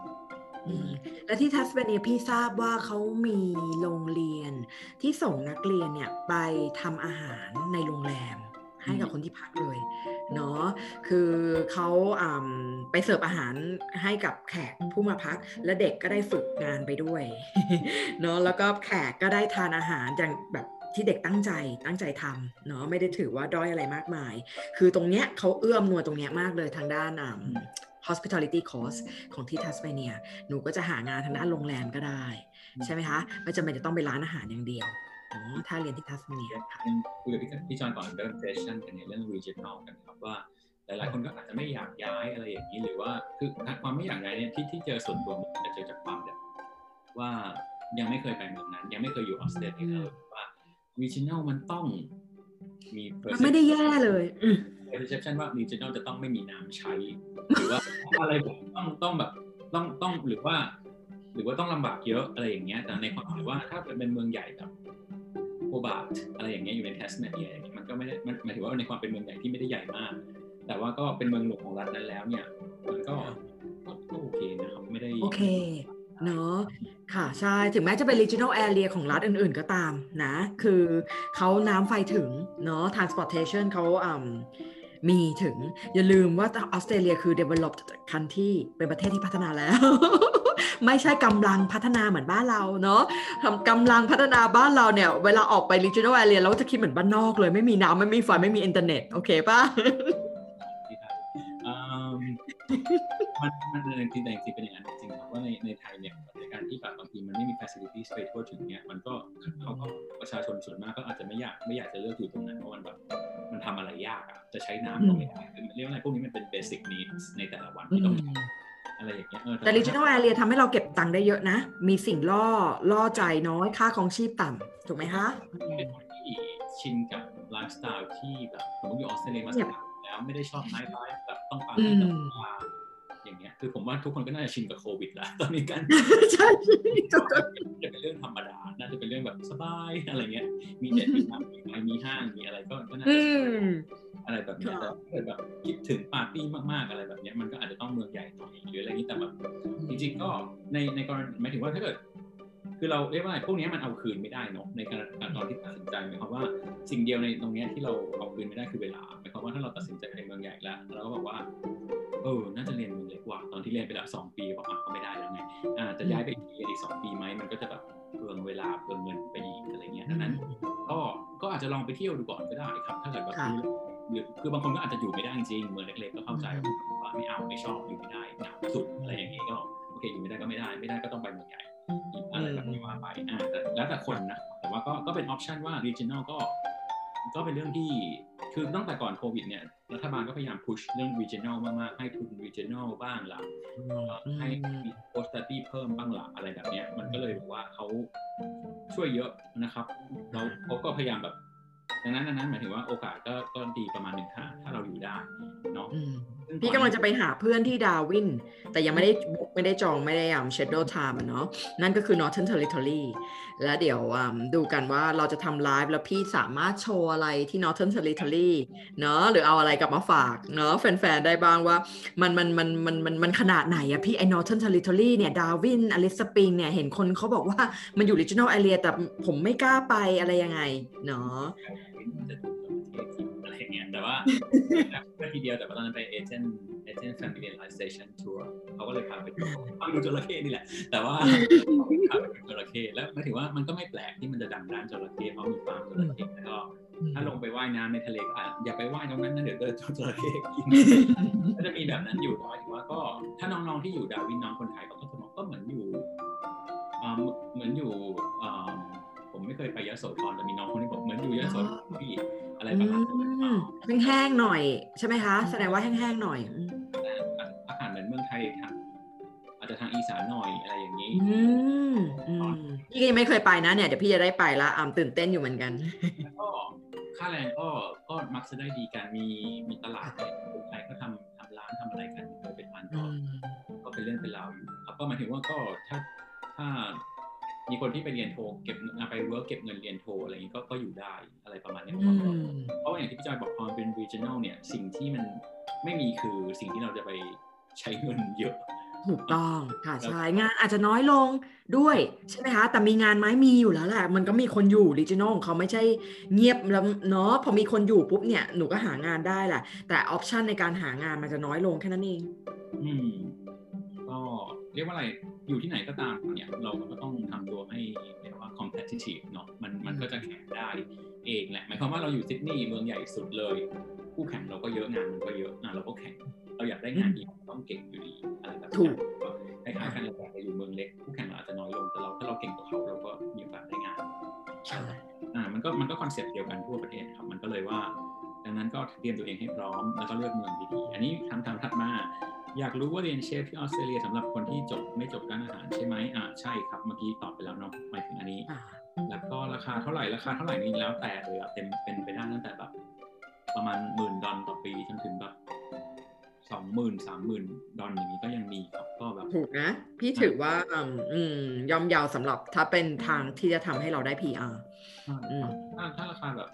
อืมและที่ทัสมาเนียพี่ทราบว่าเขามีโรงเรียน ที่ส่งนักเรียนเนี่ยไปทำอาหารในโรงแรมให้กับคนที่พักเลยเนาะคือเขาไปเสิร์ฟอาหารให้กับแขกผู้มาพัก และเด็กก็ได้ฝึกงานไปด้วยเนาะแล้วก็แขกก็ได้ทานอาหารอย่างแบบ ที่เด็กตั้งใจตั้งใจทำเนาะไม่ได้ถือว่าด้อยอะไรมากมาย คือตรงเนี้ยเขาเอื้ออำนวยตรงเนี้ยมากเลยทางด้าน hospitality course ของที่ทัสมาเนีย หนูก็จะหางานทางด้านโรงแรมก็ได้ ใช่ไหมคะไม่จำเป็นจะต้องไปร้านอาหารอย่างเดียวถ้าเรียนที่ทัสมาเนียค่ะคุยกับพี่จอยก่อนเริ่ม session กันในเรื่อง regional กันครับว่าหลายๆคนก็อาจจะไม่อยากย้ายอะไรอย่างนี้หรือว่าคือความไม่อยากย้ายเนี่ยที่ที่เจอส่วนตัวมันจะเจอจากความแบบว่ายังไม่เคยไปเมืองนั้น ยังไม่เคยอยู่ออสเตรเลียว่า regional มันต้องมีไม่ได้แย่เลย perception ว่า regional จะต้องไม่มีน้ำใช้ หรือว่าอะไรต้องต้องแบบต้องต้องหรือว่า หรือว่าต้องลำบากเยอะอะไรอย่างเงี้ย แต่ในความหมายว่าถ้าเป็นเมืองใหญ่แบบโคบาตอะไรอย่างเงี้ยอยู่ในเทสเมเนียอย่างเงี้ยมันก็ไม่ได้หมายถึงว่าในความเป็นเมืองใหญ่ที่ไม่ได้ใหญ่มาก แต่ว่าก็เป็นเมืองหลวงของรัฐนั้นแล้วเนี่ย มันก็ก็โอเคนะครับไม่ได้โอเค เนาะค่ะ ใช่ ถึงแม้จะเป็น regional area ของรัฐอื่น ๆ ก็ตามนะ คือเขาน้ำไฟถึงเนาะ transportation เขาอ่ามีถึง อย่าลืมว่าออสเตรเลียคือ developed country เป็นประเทศที่พัฒนาแล้วไม่ใช่กำลังพัฒนาเหมือนบ้านเราเนาะทำกำลังพัฒนาบ้านเราเนี่ย เวลาออกไป regional area เราจะคิดเหมือนบ้านนอกเลย ไม่มีน้ำไม่มีไฟไม่มีอินเทอร์เน็ต โอเคป่ะ มันมันจริงแต่จริงเป็นอย่างนั้นจริงครับว่าในในไทยเนี่ยในการที่แบบบางทีมันไม่มี facilities ไปทั่วถึงเนี่ยมันก็เขาก็ประชาชนส่วนมากก็อาจจะไม่อยากไม่อยากจะเลือกอยู่ตรงนั้นเพราะมันแบบมันทำอะไรยากอะจะใช้น้ำก็ไม่ได้เรียกว่าอะไรพวกนี้มันเป็น basic needs ในแต่ละวันที่ต้องอะไรอย่างเงี้ยแต่ regional area ทำให้เราเก็บตังค์ได้เยอะนะ มีสิ่งล่อล่อใจน้อยค่าครองชีพต่ำถูกไหมคะเป็นคนที่ชินกับไลฟ์สไตล์ที่แบบผมอยู่ออสเตรเลียมาสักพัก แล้วไม่ได้ชอบ nightlife แบบต้องปาร์ตี้ตลอดอย่างเงี้ยคือผมว่าทุกคนก็น่าจะชินกับโควิดแล้วตอนนี้กันใช่จะเป็นเรื่องธรรมดาน่าจะเป็นเรื่องแบบสบายอะไรเงี้ย มีเน็ตมีน้ำมีอะไรมีห้างมีอะไรก็ก็น่าจะอะไรแบบนี้แต่ถ้าเกิดแบบคิดถึงปาร์ตี้มากๆอะไรแบบนี้มันก็อาจจะต้องเมืองใหญ่หน่อยหรืออะไรนี้แต่แบบจริงๆก็ในในกรณีหมายถึงว่าถ้าเกิด คือเราเรียกว่าพวกนี้มันเอาคืนไม่ได้เนาะในการตอนที่ตัดสินใจหมายความว่าสิ่งเดียวในตรงนี้ที่เราเอาคืนไม่ได้คือเวลาหมายความว่าถ้าเราตัดสินใจไปเมืองใหญ่แล้วเราก็บอกว่าเออน่าจะเรียนเมืองเล็กกว่าตอนที่เรียนไปแล้วสองปีบอกอะก็ไม่ได้แล้วไงอ่าจะย้ายไปอีกอีกสองปีไหมมันก็จะแบบเปลืองเวลาเปลืองเงินไปอีกอะไรเงี้ยดังนั้น ก็ก็อาจจะลองไปเที่ยวดูก่อนก็ได้ครับ ถ้าเกิดแบบหรือคือบางคนก็อาจจะอยู่ไม่ได้จริงเมืองเล็กๆก็เข้าใจว่าไม่เอาไม่ชอบอยู่ไม่ได้หนาวสุดอะไรอย่างเงี้ยก็โอเคอยู่ไม่ได้ก็ไม่ได้ไม่ได้ก็ต้องไปเมืองใหญ่ อะไรแบบนี้ว่าไปอ่าแล้วแต่คนนะแต่ว่าก็ก็เป็นออปชันว่า regional ก็ ก็เป็นเรื่องที่คือตั้งแต่ก่อนโควิดเนี่ยรัฐบาลก็พยายามพุชเรื่อง regional มากๆให้ทุน regional บ้างละให้มี post study เพิ่มบ้างละอะไรแบบนี้มันก็เลยบอกว่าเขาช่วยเยอะนะครับ เราเขาก็พยายามแบบดังนั้นดังนั้นหมายถึงว่าโอกาสก็ก็ดีประมาณหนึ่งค่ะถ้าเราอยู่ได้เนาะ พี่กำลังจะไปหาเพื่อนที่ดาร์วิน แต่ยังไม่ได้ไม่ได้จองไม่ได้ยามเชดโดไทม์เนาะนั่นก็คือ Northern Territory แล้วเดี๋ยวดูกันว่าเราจะทำไลฟ์แล้วพี่สามารถโชว์อะไรที่ Northern Territory เนาะหรือเอาอะไรกลับมาฝากเนาะแฟนๆ ได้บ้างว่ามันมันมันมันมันมันขนาดไหนอะพี่ไอ้ Northern Territory เนี่ยดาร์วินอลิซสปริงส์เนี่ยเห็นคนเขาบอกว่ามันอยู่ regional area แต่ผมไม่กล้าไปอะไรยังไงเนาะ ว่าแค่ทีเดียวแต่ว่าตอนนั้นไปเอเจนต์เอเจนต์ familiarization tour เขาก็เลยพาไปดูฟังดูจระเข้นี่แหละ แต่ว่าพาไปดูจระเข้แล้วมาถึงว่ามันก็ไม่แปลกที่มันจะดังด้านจระเข้เพราะมีฟาร์มจระเข้แล้วก็ถ้าลงไปว่ายน้ำในทะเลก็อย่าไปว่ายตรงนั้นนะเดี๋ยวเจอจระเข้กินก็จะมีแบบนั้นอยู่แต่ว่าถือว่าก็ถ้าน้องๆที่อยู่ดาวินน้องคนไทยเขาก็จะบอกก็เหมือนอยู่เหมือนอยู่ ผมไม่เคยไปยะโสธรแต่มีน้องคนนี้บอกเหมือนอยู่ยะโสธรพี่อะไรประมาณนั้นแห้งๆหน่อย ใช่ไหมคะ แสดงว่าแห้งๆหน่อยอาหารเหมือนเมืองไทยทางอาจจะทางอีสานหน่อยอะไรอย่างนี้พี่ก็ยังไม่เคยไปนะเนี่ยเดี๋ยวพี่จะได้ไปละอ่าตื่นเต้นอยู่เหมือนกันก็ค่าแรงก็ก็มักจะได้ดีกันมีมีตลาดคนไทยก็ทำทำร้านทำอะไรกันโดยเป็นมันก็ก็เป็นเรื่องเป็นราวอยู่ครับก็หมายถึงว่าก็ถ้าถ้า มีคนที่ไปเรียนโทเก็บไป work เก็บเงินเรียนโทอะไรอย่างนี้ก็ก็อยู่ได้อะไรประมาณนี้เพราะอย่างที่พี่จอยบอกพอเป็น regional เนี่ยสิ่งที่มันไม่มีคือสิ่งที่เราจะไปใช้เงินเยอะถูกต้องค่ะใช่งานอาจจะน้อยลงด้วยใช่ไหมคะแต่มีงานไหมมีอยู่แล้วแหละมันก็มีคนอยู่ regional ของเขาไม่ใช่เงียบแล้วเนาะพอมีคนอยู่ปุ๊บเนี่ยหนูก็หางานได้แหละแต่ออปชันในการหางานมันจะน้อยลงแค่นั้นเอง อืมก็ เรียกว่าอะไรอยู่ที่ไหนก็ตามเนี่ยเราก็ต้องทำตัวให้เรียกว่า competitive เนาะมันมันก็จะแข่งได้เองแหละหมายความว่าเราอยู่ซิดนีย์เมืองใหญ่สุดเลยคู่แข่งเราก็เยอะงานมันก็เยอะอะเราก็แข่งเราอยากได้งานดีต้องเก่งอยู่ดีอะไรแบบถูนี้กคล้ายๆกันเราอยากไปอยู่เมืองเล็กคู่แข่งเราอาจจะน้อยลงแต่เราถ้าเราเก่งกว่าเขาเราก็มีโอกาสได้งานใช่อ่ามันก็มันก็คอนเซ็ปต์เดียวกันทั่วประเทศครับมันก็เลยว่า ดังนั้นก็เตรียมตัวเองให้พร้อมแล้วก็เลือกเมืองดีๆ อันนี้คำถามถัดมา อยากรู้ว่าเรียนเชฟที่ออสเตรเลียสำหรับคนที่จบไม่จบด้านอาหารใช่ไหมอ่าใช่ครับเมื่อกี้ตอบไปแล้วเนาะหมายถึงอันนี้อ่าแล้วก็ราคาเท่าไหร่ราคาเท่าไหร่นี่แล้วแต่เลยอะเต็มเป็นไปได้ตั้งแต่แบบประมาณหมื่นดอลต่อปีจนถึงแบบสองหมื่นสามหมื่นดอลอย่างนี้ก็ยังมีครับก็แบบถูกนะ พี่ถือว่าอืมอืมย่อมเยาวสำหรับถ้าเป็นทางที่จะทำให้เราได้ PR ใช่อืมถ้าถ้าราคาแบบ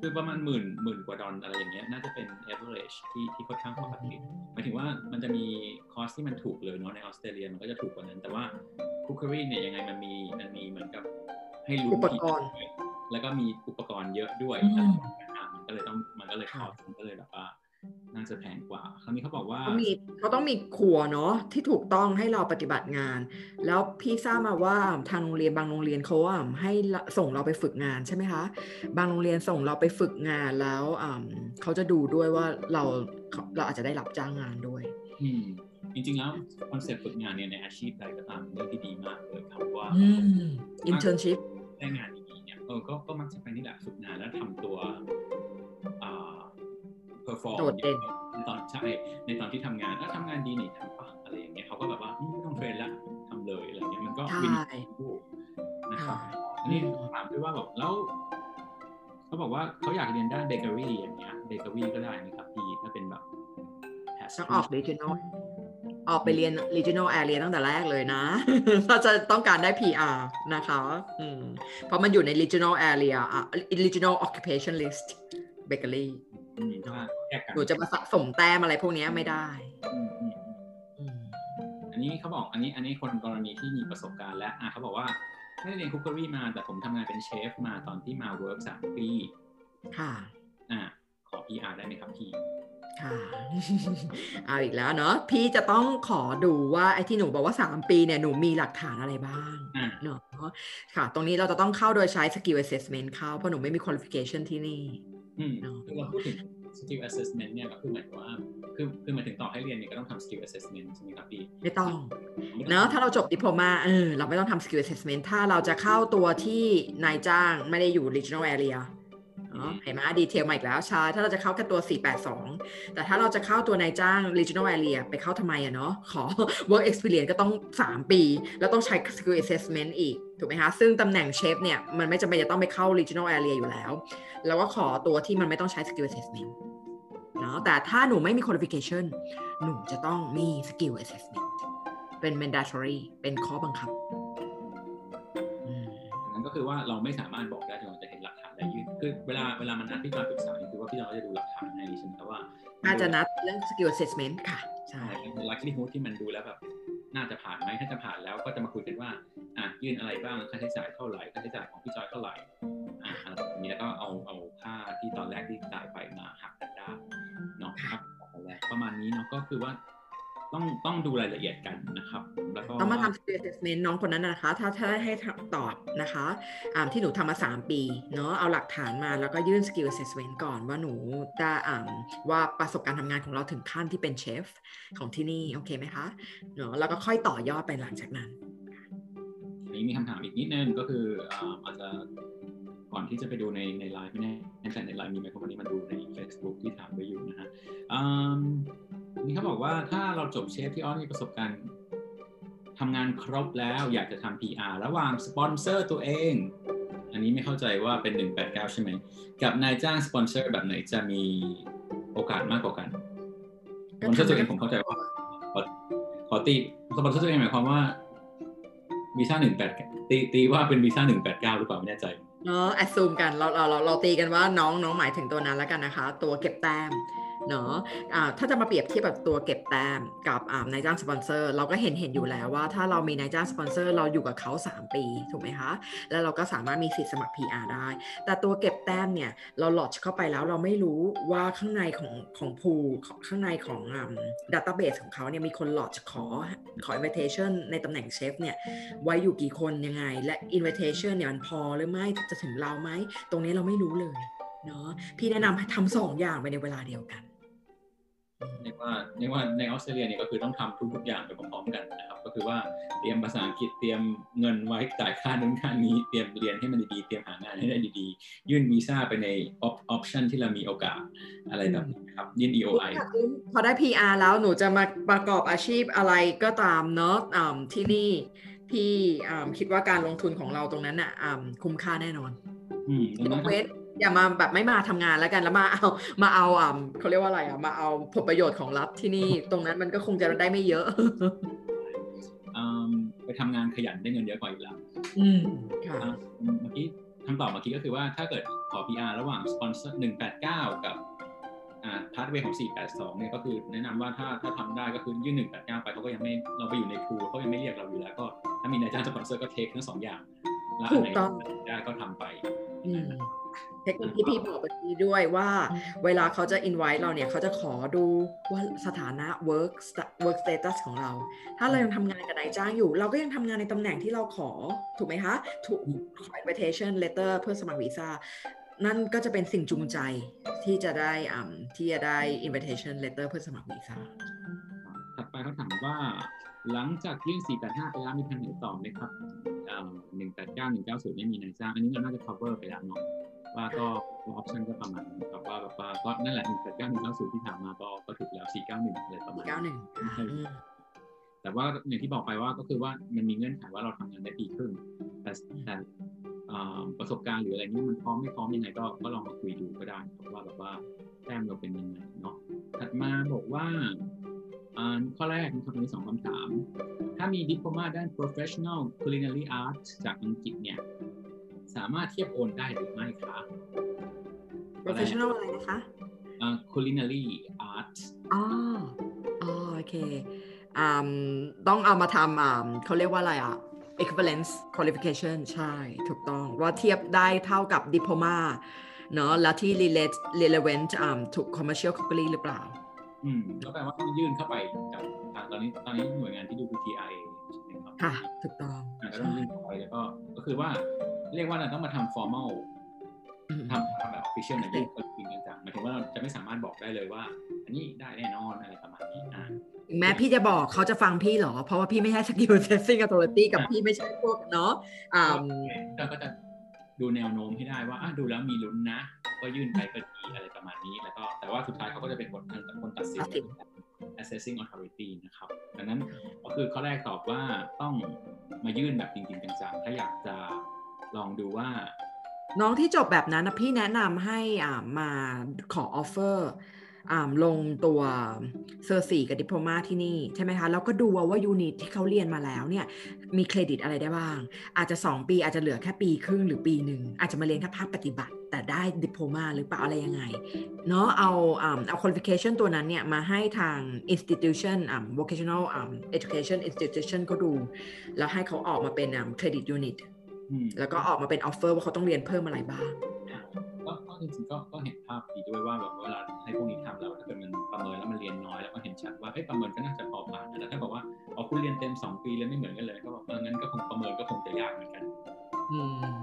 คือประมาณหมื่นหมื่นกว่าดอลอะไรอย่างเงี้ยน่าจะเป็น average ที่ที่ค่อนข้างปกติหมายถึงว่ามันจะมีคอสที่มันถูกเลยเนาะในออสเตรเลียมันก็จะถูกกว่านั้น แต่ว่าคุกเ r อรี่เนี่ยยังไงมันมีมันมีเหมือนกับให้รู้อุปกรณ์แล้วก็มีอุปกรณ์เยอะด้วยอืมอะมันก็เลยต้องมันก็เลยคค่ะอสมันก็เลยแบบว่า น่าจะแพงกว่า คราวนี้เขาบอกว่าเขามีเขาต้องมีครัวเนาะที่ถูกต้องให้เราปฏิบัติงาน แล้วพี่ทราบมาว่าทางโรงเรียนบางโรงเรียนเขาอะให้ละส่งเราไปฝึกงานใช่ไหมคะ บางโรงเรียนส่งเราไปฝึกงานแล้วอ่าเขาจะดูด้วยว่าเราเราอาจจะได้รับจ้างงานด้วยอืมจริงๆแล้วคอนเซ็ปต์ฝึกงานเนี่ยในอาชีพใดก็ตามเป็นเรื่องที่ดีมากเลยครับว่าอืม internship ได้งานดีๆเนี่ยเออก็ก็มักจะไปนี่แหละฝึกงานแล้วทำตัวอ่า perform โดดเด่นในตอนใช่ในตอนที่ทำงานแล้วทำงานดีนี่ทำปะอะไรอย่างเงี้ยเขาก็แบบว่าอืมไม่ต้องเทรนละทำเลยอะไรเงี้ยมันก็ใช่วินคู่นะครับค่ะอันนี้ถามด้วยว่าแบบแล้วเขาบอกว่าเขาอยากเรียนด้านเบเกอรี่อย่างเงี้ยเบเกอรี่ก็ได้นะครับพี่ถ้าเป็นแบบต้องออก regional ออกไปเรียน regional area ตั้งแต่แรกเลยนะ ถ้าจะต้องการได้ PR นะคะอืมเพราะมันอยู่ใน regional area อะ regional occupation list bakery อืมถ้าแยกกันหนูจะมาสะสมแต้มอะไรพวกนี้ไม่ได้อันนี้เขาบอกอันนี้อันนี้คนกรณีที่มีประสบการณ์และอะเขาบอกว่าไม่ได้เรียน cookery มา แต่ผมทำงานเป็นเชฟมาตอนที่มา work สามปี ค่ะ อะขอ PR ได้ไหมครับพี่ ค่ะ เอาอีกแล้วเนาะพี่จะต้องขอดูว่าไอ้ที่หนูบอกว่า 3 ปีเนี่ยหนูมีหลักฐานอะไรบ้างเนาะค่ะ ตรงนี้เราจะต้องเข้าโดยใช้ skill assessment เข้าเพราะหนูไม่มี qualification ที่นี่ อืมเนอะคือเราพูดถึง skill assessment เนี่ยก็คือหมายถึงว่าคือคือหมายถึงต่อให้เรียนเนี่ยก็ต้องทำ skill assessment ใช่ไหมครับพี่ไม่ต้องไม่ต้องเนอะถ้าเราจบดิ p l o m a เออเราไม่ต้องทำ skill assessment ถ้าเราจะเข้าตัวที่นายจ้างไม่ได้อยู่ regional area เนอะเห็นไหมดีเทลมาอีกแล้วใช่ถ้าเราจะเข้าแค่ตัว 482 แต่ถ้าเราจะเข้าตัวนายจ้าง regional area ไปเข้าทำไมอะเนาะขอ work experience ก็ต้อง 3 ปี แล้วต้องใช้ skill assessment อีก ถูกไหมคะซึ่งตำแหน่งเชฟเนี่ยมันไม่จำเป็นจะต้องไปเข้า regional area อยู่แล้ว แล้วก็ขอตัวที่มันไม่ต้องใช้ skill assessment เนาะแต่ถ้าหนูไม่มี qualification หนูจะต้องมี skill assessment เป็น mandatory เป็นข้อบังคับอืมดังนั้นก็คือว่าเราไม่สามารถบอกได้จนกว่าจะเห็นหลักฐานได้ยืนคือเวลาเวลามันนัดพี่จอยปรึกษานี่คือว่าพี่จอยจะดูหลักฐานให้ใช่ไหมครับว่าน่าจะนัดเรื่อง skill assessment ค่ะ ใช่ใช่เป็น likelihood ที่มันดูแล้วแบบน่าจะผ่านไหมถ้าจะผ่านแล้วก็จะมาคุยกันว่าอะ ยื่นอะไรบ้างค่าใช้จ่ายเท่าไหร่ค่าใช้จ่ายของพี่จอยเท่าไหร่อะอะไรแบบนี้แล้วก็เอาเอาค่าที่ตอนแรกที่จ่ายไปมาหักกันได้เนาะครับอนแรประมาณนี้เนาะก็คือว่าต้องต้องดูรายละเอียดกันนะครับ แล้วก็ต้องมาทำ skill assessment น้องคนนั้นนะคะ ถ้าถ้าให้ตอบนะคะอ่าที่หนูทำมา 3 ปีเนาะเอาหลักฐานมาแล้วก็ยื่น skill assessment ก่อนว่าหนูได้อ่าว่าประสบการณ์ทำงานของเราถึงขั้นที่เป็นเชฟของที่นี่ โอเคไหมคะเนาะแล้วก็ค่อยต่อยอดไปหลังจากนั้น นนี้มีคำถามอีกนิดนึงก็คืออ่าอาจจะก่อนที่จะไปดูในในไลฟ์ไม่แน่ใจในไลฟ์มีไหมเพราะวันนี้มันดูใน Facebook ที่ถามไปอยู่นะฮะอืมนี่เขาบอกว่าถ้าเราจบเชฟที่อ้อนมีประสบการณ์ทำงานครบแล้วอยากจะทำ PR ระหว่างสปอนเซอร์ตัวเอง อันนี้ไม่เข้าใจว่าเป็น 189 ใช่ไหม กับนายจ้างสปอนเซอร์แบบไหนจะมีโอกาสมากกว่ากันสปอนเซอร์ตัวเองผมเข้าใจว่าขอขอตีสปอนเซอร์ตัวเองหมายความว่า วีซ่าหนึ่งแปดตีตีว่าเป็นวีซ่าหนึ่งแปดเก้าหรือเปล่าไม่แน่ใจเนาะ assume กันเราเราเราเราตีกันว่าน้องน้องหมายถึงตัวนั้นแล้วกันนะคะ ตัวเก็บแต้ม เนาะถ้าจะมาเปรียบเทียบกับตัวเก็บแต้มกับนายจ้างสปอนเซอร์ เราก็เห็นเห็นอยู่แล้วว่า ถ้าเรามีนายจ้างสปอนเซอร์เราอยู่กับเขา 3 ปีถูกไหมคะ แล้วเราก็สามารถมีสิทธิ์สมัคร PR ได้ แต่ตัวเก็บแต้มเนี่ยเราหลอดเข้าไปแล้วเราไม่รู้ว่าข้างในของของพูข้างในของดัตต้าเบสของเขาเนี่ยมีคนหลอดขอขอ invitation ในตำแหน่งเชฟเนี่ยไว้อยู่กี่คนยังไง และ invitation เนี่ยมันพอหรือไม่จะถึงเราไหม ตรงนี้เราไม่รู้เลยเนาะพี่แนะนำให้ทำสองอย่างไปในเวลาเดียวกัน เรียกว่าเรียกว่าในออสเตรเลียเนี่ยก็คือต้องทำทุกๆอย่างไปพร้อมๆกันนะครับ ก็คือว่าเตรียมภาษาอังกฤษเตรียมเงินไว้จ่ายค่านู้นค่านี้เตรียมเรียนให้มันดีๆเตรียมหางานให้ได้ดีๆ ยื่นวีซ่าไปในออปชันที่เรามีโอกาสอะไรแบบนี้ครับยื่น EOI พอได้ PR แล้วหนูจะมาประกอบอาชีพอะไรก็ตามเนาะที่นี่พี่คิดว่าการลงทุนของเราตรงนั้นอะคุ้มค่าแน่นอนยกเว้น อย่ามาแบบไม่มาทำงานแล้วกันแล้วมาเอามาเอาอ่าเขาเรียกว่าอะไรอะมาเอาผลประโยชน์ของรัฐที่นี่ ตรงนั้นมันก็คงจะได้ไม่เยอะไปทำงานขยันได้เงินเยอะกว่าอยู่แล้วอืมค่ะเมื่อกี้คำตอบเมื่อกี้ก็คือว่าถ้าเกิดขอ PR ระหว่างสปอนเซอร์หนึ่งแปดเก้ากับ pathway ของ 482 เนี่ยก็คือแนะนำว่าถ้าถ้าทำได้ก็คือยื่น 189 ไปเขาก็ยังไม่เราไปอยู่ในคูเขายังไม่เรียกเราอยู่แล้วก็ถ้ามีนายจ้างสปอนเซอร์ก็ take ทั้งสองอย่าง แล้วอันไหนได้ก็ทำไป เทคนิคที่พี่บอกเมื่อกี้ด้วยว่า เวลาเขาจะ invite เราเนี่ยเขาจะขอดูว่าสถานะ work work status ของเรา ถ้าเรายังทำงานกับนายจ้างอยู่ เราก็ยังทำงานในตำแหน่งที่เราขอถูกไหมคะถูกขอ invitation letter เพื่อสมัครวีซ่านั่นก็จะเป็นสิ่งจูงใจที่จะได้อ่าที่จะได้ invitation letter เพื่อสมัครวีซ่าถัดไปเขาถามว่าหลังจากยื่น485ไปแล้วมีแผนไหนต่อไหมครับหนึ่งแปดเก้าหนึ่งเก้าศูนย์ไม่มีนายจ้างอันนี้เราน่าจะ cover ไปแล้วเนาะ ว่าก็ออปชั่นก็ประมาณแบบว่าแบบว่าก็นั่นแหละหนึ่งแปดเก้าหนึ่งเก้าศูนย์ที่ถามมาก็ก็ถูกแล้วสี่เก้าหนึ่งอะไรประมาณเก้าหนึ่งแต่ว่าอย่างที่บอกไปว่าก็คือว่ามันมีเงื่อนไขว่าเราทำงานได้ปีครึ่งแต่แต่ประสบการณ์หรืออะไรนี้มันพร้อมไม่พร้อมยังไงก็ก็ลองมาคุยดูก็ได้ว่าแบบว่าแต้มเราเป็นยังไงเนาะถัดมาบอกว่าข้อแรกมีคำถามสองคำถาม ถ้ามีดิปโลมาด้าน professional culinary art จากอังกฤษเนี่ย สามารถเทียบโอนได้หรือไม่คะ professional อะไรนะคะ culinary art อ๋อโอเคต้องเอามาทำเขาเรียกว่าอะไรอะ equivalence qualification ใช่ ถูกต้อง ว่าเทียบได้เท่ากับ diploma เนาะแล้วที่ relate relevant ถูก commercial cookery หรือเปล่า อืมก็แปลว่าต้องยื่นเข้าไปกับทางตอนนี้ตอนนี้หน่วยงานที่ดูคือ TI ใช่ไหมครับค่ะ ถูกต้องก็ต้องยื่นเข้าไปแล้วก็ก็คือว่า เรียกว่าเราต้องมาทำ formal ทำทำแบบ official ในเรื่องจริงจังหมายถึงว่าเราจะไม่สามารถบอกได้เลยว่า อันนี้ได้แน่นอนอะไรประมาณนี้อ่าแม้พี่จะบอกเขาจะฟังพี่หรอ เพราะว่าพี่ไม่ใช่ skill testing authority กับพี่ไม่ใช่พวกเนาะอ่าก็จะดูแนวโน้มให้ได้ว่าดูแล้วมีลุ้นนะ ก็ยื่นไปก็ดีอะไรประมาณนี้ แล้วก็แต่ว่าสุดท้ายเขาก็จะเป็นคนคนตัดสิน assessing authority นะครับดังนั้นก็คือข้อแรกตอบว่าต้องมายื่นแบบจริงๆจังๆถ้าอยากจะ ลองดูว่า น้องที่จบแบบนั้นนะพี่แนะนำให้อ่ามาขอ offer ลงตัว cert สี่กับ diploma ที่นี่ใช่ไหมคะ แล้วก็ดูว่า unit ที่เขาเรียนมาแล้วเนี่ย มีเครดิตอะไรได้บ้าง อาจจะ 2 ปีอาจจะเหลือแค่ปีครึ่งหรือปีหนึ่ง อาจจะมาเรียนแค่ภาคปฏิบัติ แต่ได้ diploma หรือเปล่าอะไรยังไง เนาะเอาเอา qualification ตัวนั้นเนี่ย มาให้ทาง institution vocational education institution ก็ดู แล้วให้เขาออกมาเป็น credit unit แล้วก็ออกมาเป็น offer ว่าเขาต้องเรียนเพิ่มอะไรบ้างจริงๆก็ก็เห็นภาพดีด้วยว่าแบบเวลาให้พวกนี้ทำแล้วถ้าเกิดมันประเมินแล้วมันเรียนน้อยแล้วก็เห็นชัดว่าเอ้ประเมินก็น่าจะพอผ่านแต่ถ้าบอกว่าอ๋อคุณเรียนเต็ม 2 ปีแล้วไม่เหมือนกันเลยก็บอกงั้นก็คงประเมินก็คงจะยากเหมือนกัน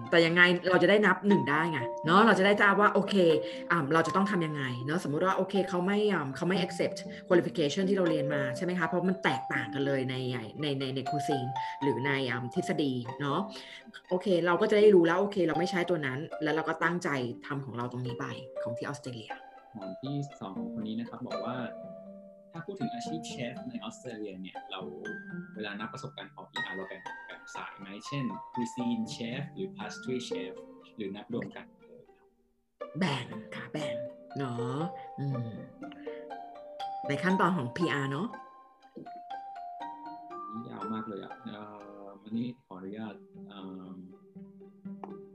แต่ยังไงเราจะได้นับหนึ่งได้ไงเนาะเราจะได้ทราบว่าโอเคอ่าเราจะต้องทำยังไงเนาะสมมุติว่าโอเคเขาไม่อ่าเขาไม่ accept qualification ที่เราเรียนมาใช่ไหมคะเพราะมันแตกต่างกันเลยในในในในคูซีนหรือในอ่าทฤษฎีเนาะโอเค เราก็จะได้รู้แล้วโอเค เราไม่ใช้ตัวนั้น แล้วเราก็ตั้งใจทำของเราตรงนี้ไปของที่ออสเตรเลียหมอที่สองคนนี้นะครับบอกว่าถ้าพูดถึงอาชีพเชฟในออสเตรเลียเนี่ยเราเวลานับประสบการณ์ของ PR เราแบ่งแบ่ง สายไหมเช่น cuisine chef หรือ pastry chef หรือนับรวมกันแบ่งค่ะแบ่งเนาะในขั้นตอนของ PR เนาะนี่ยาวมากเลยอะวันนี้ขออนุญาต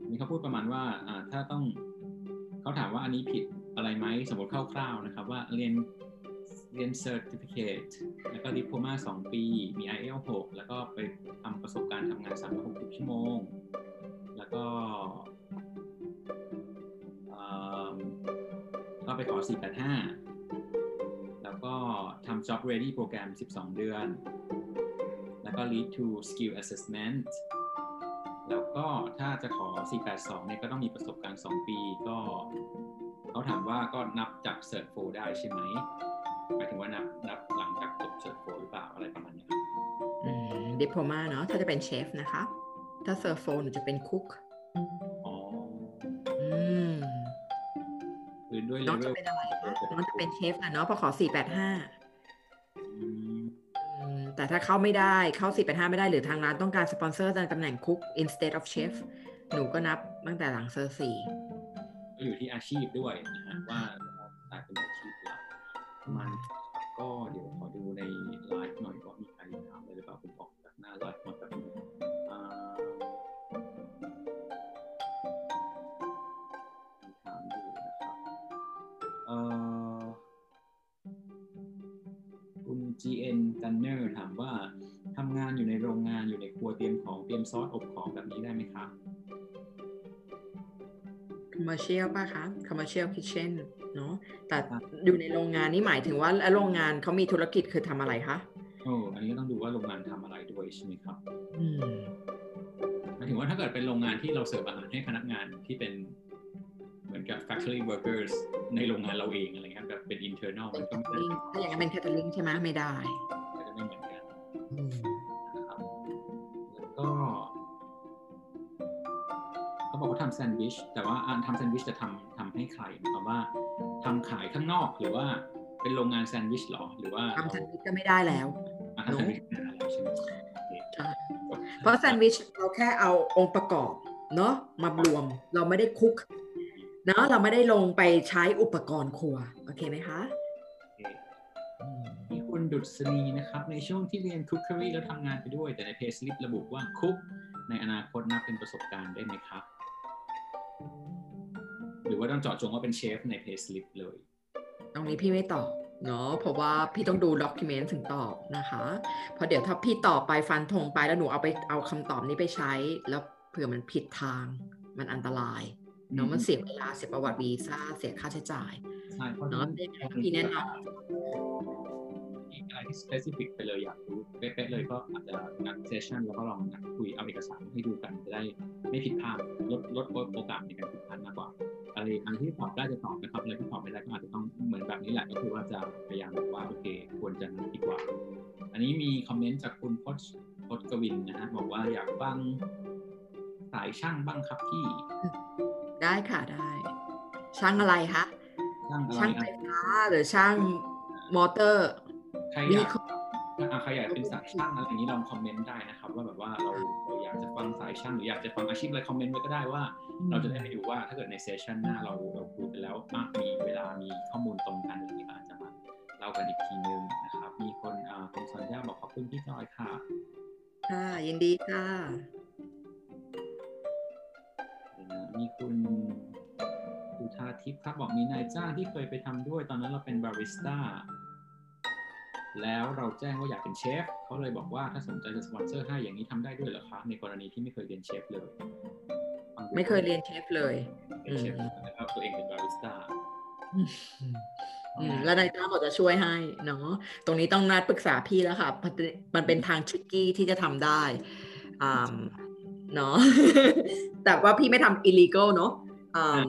มีเขาพูดประมาณว่าถ้าต้องเขาถามว่าอันนี้ผิดอะไรไหมสมมติคร่าวๆนะครับ ว่าเรียน เรียน certificate แล้วก็ diploma 2ปี มี IELTS 6แล้วก็ไปทำประสบการณ์ทำงาน360ชั่วโมง แล้วก็ก็ไปขอ 485 แล้วก็ทำ job ready โปรแกรม 12 เดือน แล้วก็ lead to skill assessment แล้วก็ถ้าจะขอ 482 เนี่ยก็ต้องมีประสบการณ์ 2 ปี ก็เขาถามว่าก็นับจาก cert 4ได้ใช่ไหม หมายถึงว่านับนับหลังจากจบ cert 4หรือเปล่าอะไรประมาณเนี้ยครับอืมดิโพมาเนาะถ้าจะเป็นเชฟนะคะ ถ้าเซอร์โฟนจะเป็นคุกอ๋ออืมคือด้วยน้องเลจะเวลเป็นอะไรคะน้องจะเป็นเชฟนะเนาะพอขอ485อืมอืมแต่ถ้าเข้าไม่ได้เข้า485ไม่ได้หรือทางร้านต้องการสปอนเซอร์ในตำแหน่งคุก instead of chef หนูก็นับตั้งแต่หลังเซอร์สี่ก็อยู่ที่อาชีพด้วยนะฮะว่า commercial ป่ะคะ commercial kitchen เนาะแต่อยู่ในโรงงานนี่หมายถึงว่าแล้วโรงงานเขามีธุรกิจคือทำอะไรคะโอ้อันนี้ก็ต้องดูว่าโรงงานทำอะไรด้วยใช่ไหมครับอืมหมายถึงว่าถ้าเกิดเป็นโรงงานที่เราเสิร์ฟอาหารให้พนักงานที่เป็นเหมือนกับ factory workers ในโรงงานเราเองอะไรเงี้ยแบบเป็น internal เป็มันนก็ไม่ได้ catering ถ้าอย่างนั้นเป็น catering ใช่ไหมไม่ได้ำแซนด์วิชแต่ว่าอ่าทำแซนด์วิชจะทำทำให้ใครหมายความว่าทำขายข้างนอกหรือว่าเป็นโรงงานแซนด์วิชหรอหรือว่าทำแซนด์วิชก็ไม่ได้แล้วอะทำแซนด์วิชไม่ได้แล้วใช่ไหมโอเคใช่เพราะแซนด์วิชเราแค่เอาองค์ประกอบเนาะมารวมเราไม่ได้คุกเนาะเราไม่ได้ลงไปใช้อุปกรณ์ครัว โอเคไหมคะโอเคมีคุณดุษณีนะครับ ในช่วงที่เรียนคุก c รีแล้วทำงานไปด้วย แต่ในเพจลิประบุว่าคุกในอนาคตนับเป็นประสบการณ์ได้ไหมครับหรือ ว่าต้องเจาะจงว่าเป็นเชฟในเพจลิเลย ตรงนี้พี่ไม่ตอบเนาะเพราะว่าพี่ต้องดูด็อกิเมนต์ถึงตอบนะคะเพราะเดี๋ยวถ้าพี่ตอบไปฟันธงไปแล้วหนูเอาไปเอาคำตอบนี้ไปใช้ แล้วเผื่อมันผิดทางมันอันตรายเนาะมันเสียเวลาเสียประวัติวีซ่าเสียค่าใช้จ่ายใช่เพราะฉะเนาะนั้นพี่แนะนมีอะไรที่ specific ไปเลยอยากรู้เป๊ะๆเลยก็อาจจะนัดเซสชันแล้วก็ลองนัดคุยเอาเอกสารให้ดูกันจะได้ไม่ผิดพลาดลดลดโอกาสในการผิดพลาดมากกว่า อะไรอันที่ตอบได้จะตอบนะครับอะไรที่ตอบไม่ได้ก็อาจจะต้องเหมือนแบบนี้แหละก็คือว่าจะพยายามบอกว่าโอเคควรจะนัดดีกว่า อันนี้มีคอมเมนต์จากคุณพจน์พจน์กวินนะฮะบอกว่าอยากฟังสายช่างบ้างครับพี่ำได้ค่ะได้ ช่างอะไรคะช่างอะไรช่างไฟฟ้าหรือช่างมอเตอร์ใครมีอยาก ข้ออะใครอยากเป็นสายช่างอะไรอย่างนี้ลองคอมเมนต์ได้นะครับ ว่าแบบว่าเราเราอยากจะฟังสายช่างหรืออยากจะฟังอาชีพอะไรคอมเมนต์ไว้ก็ได้ว่า เราจะได้ไปดูว่าถ้าเกิดในเซสชันหน้าเราเราคุยกันแล้วอะมีเวลามีข้อมูลตรงกันอะไรอย่างนี้ก็อาจจะมาเล่ากันอีกทีนึงนะครับ มีคนอ่าคุณซอนย่าบอกขอบคุณพี่จอยค่ะค่ะยินดีค่ะเดี๋ยวนะมีคุณสุธาทิพย์ครับบอกมีนายจ้างที่เคยไปทำด้วยตอนนั้นเราเป็นบาริสต้า แล้วเราแจ้งว่าอยากเป็นเชฟเขาเลยบอกว่าถ้าสนใจจะสปอนเซอร์ให้อย่างนี้ทำได้ด้วยเหรอคะในกรณีที่ไม่เคยเรียนเชฟเลยฟังดูไม่เคยเรียนเชฟเลยเป็นเชฟนะครับตัวเองเป็นบาริสต้าอืมอืมแล้วนายจ้างบอกจะช่วยให้เนาะตรงนี้ต้องนัดปรึกษาพี่แล้วค่ะ มันเป็นมันเป็นทางทริกกี้ที่จะทำได้อ่าเนาะแต่ว่าพี่ไม่ทำ illegal เนาะอ่า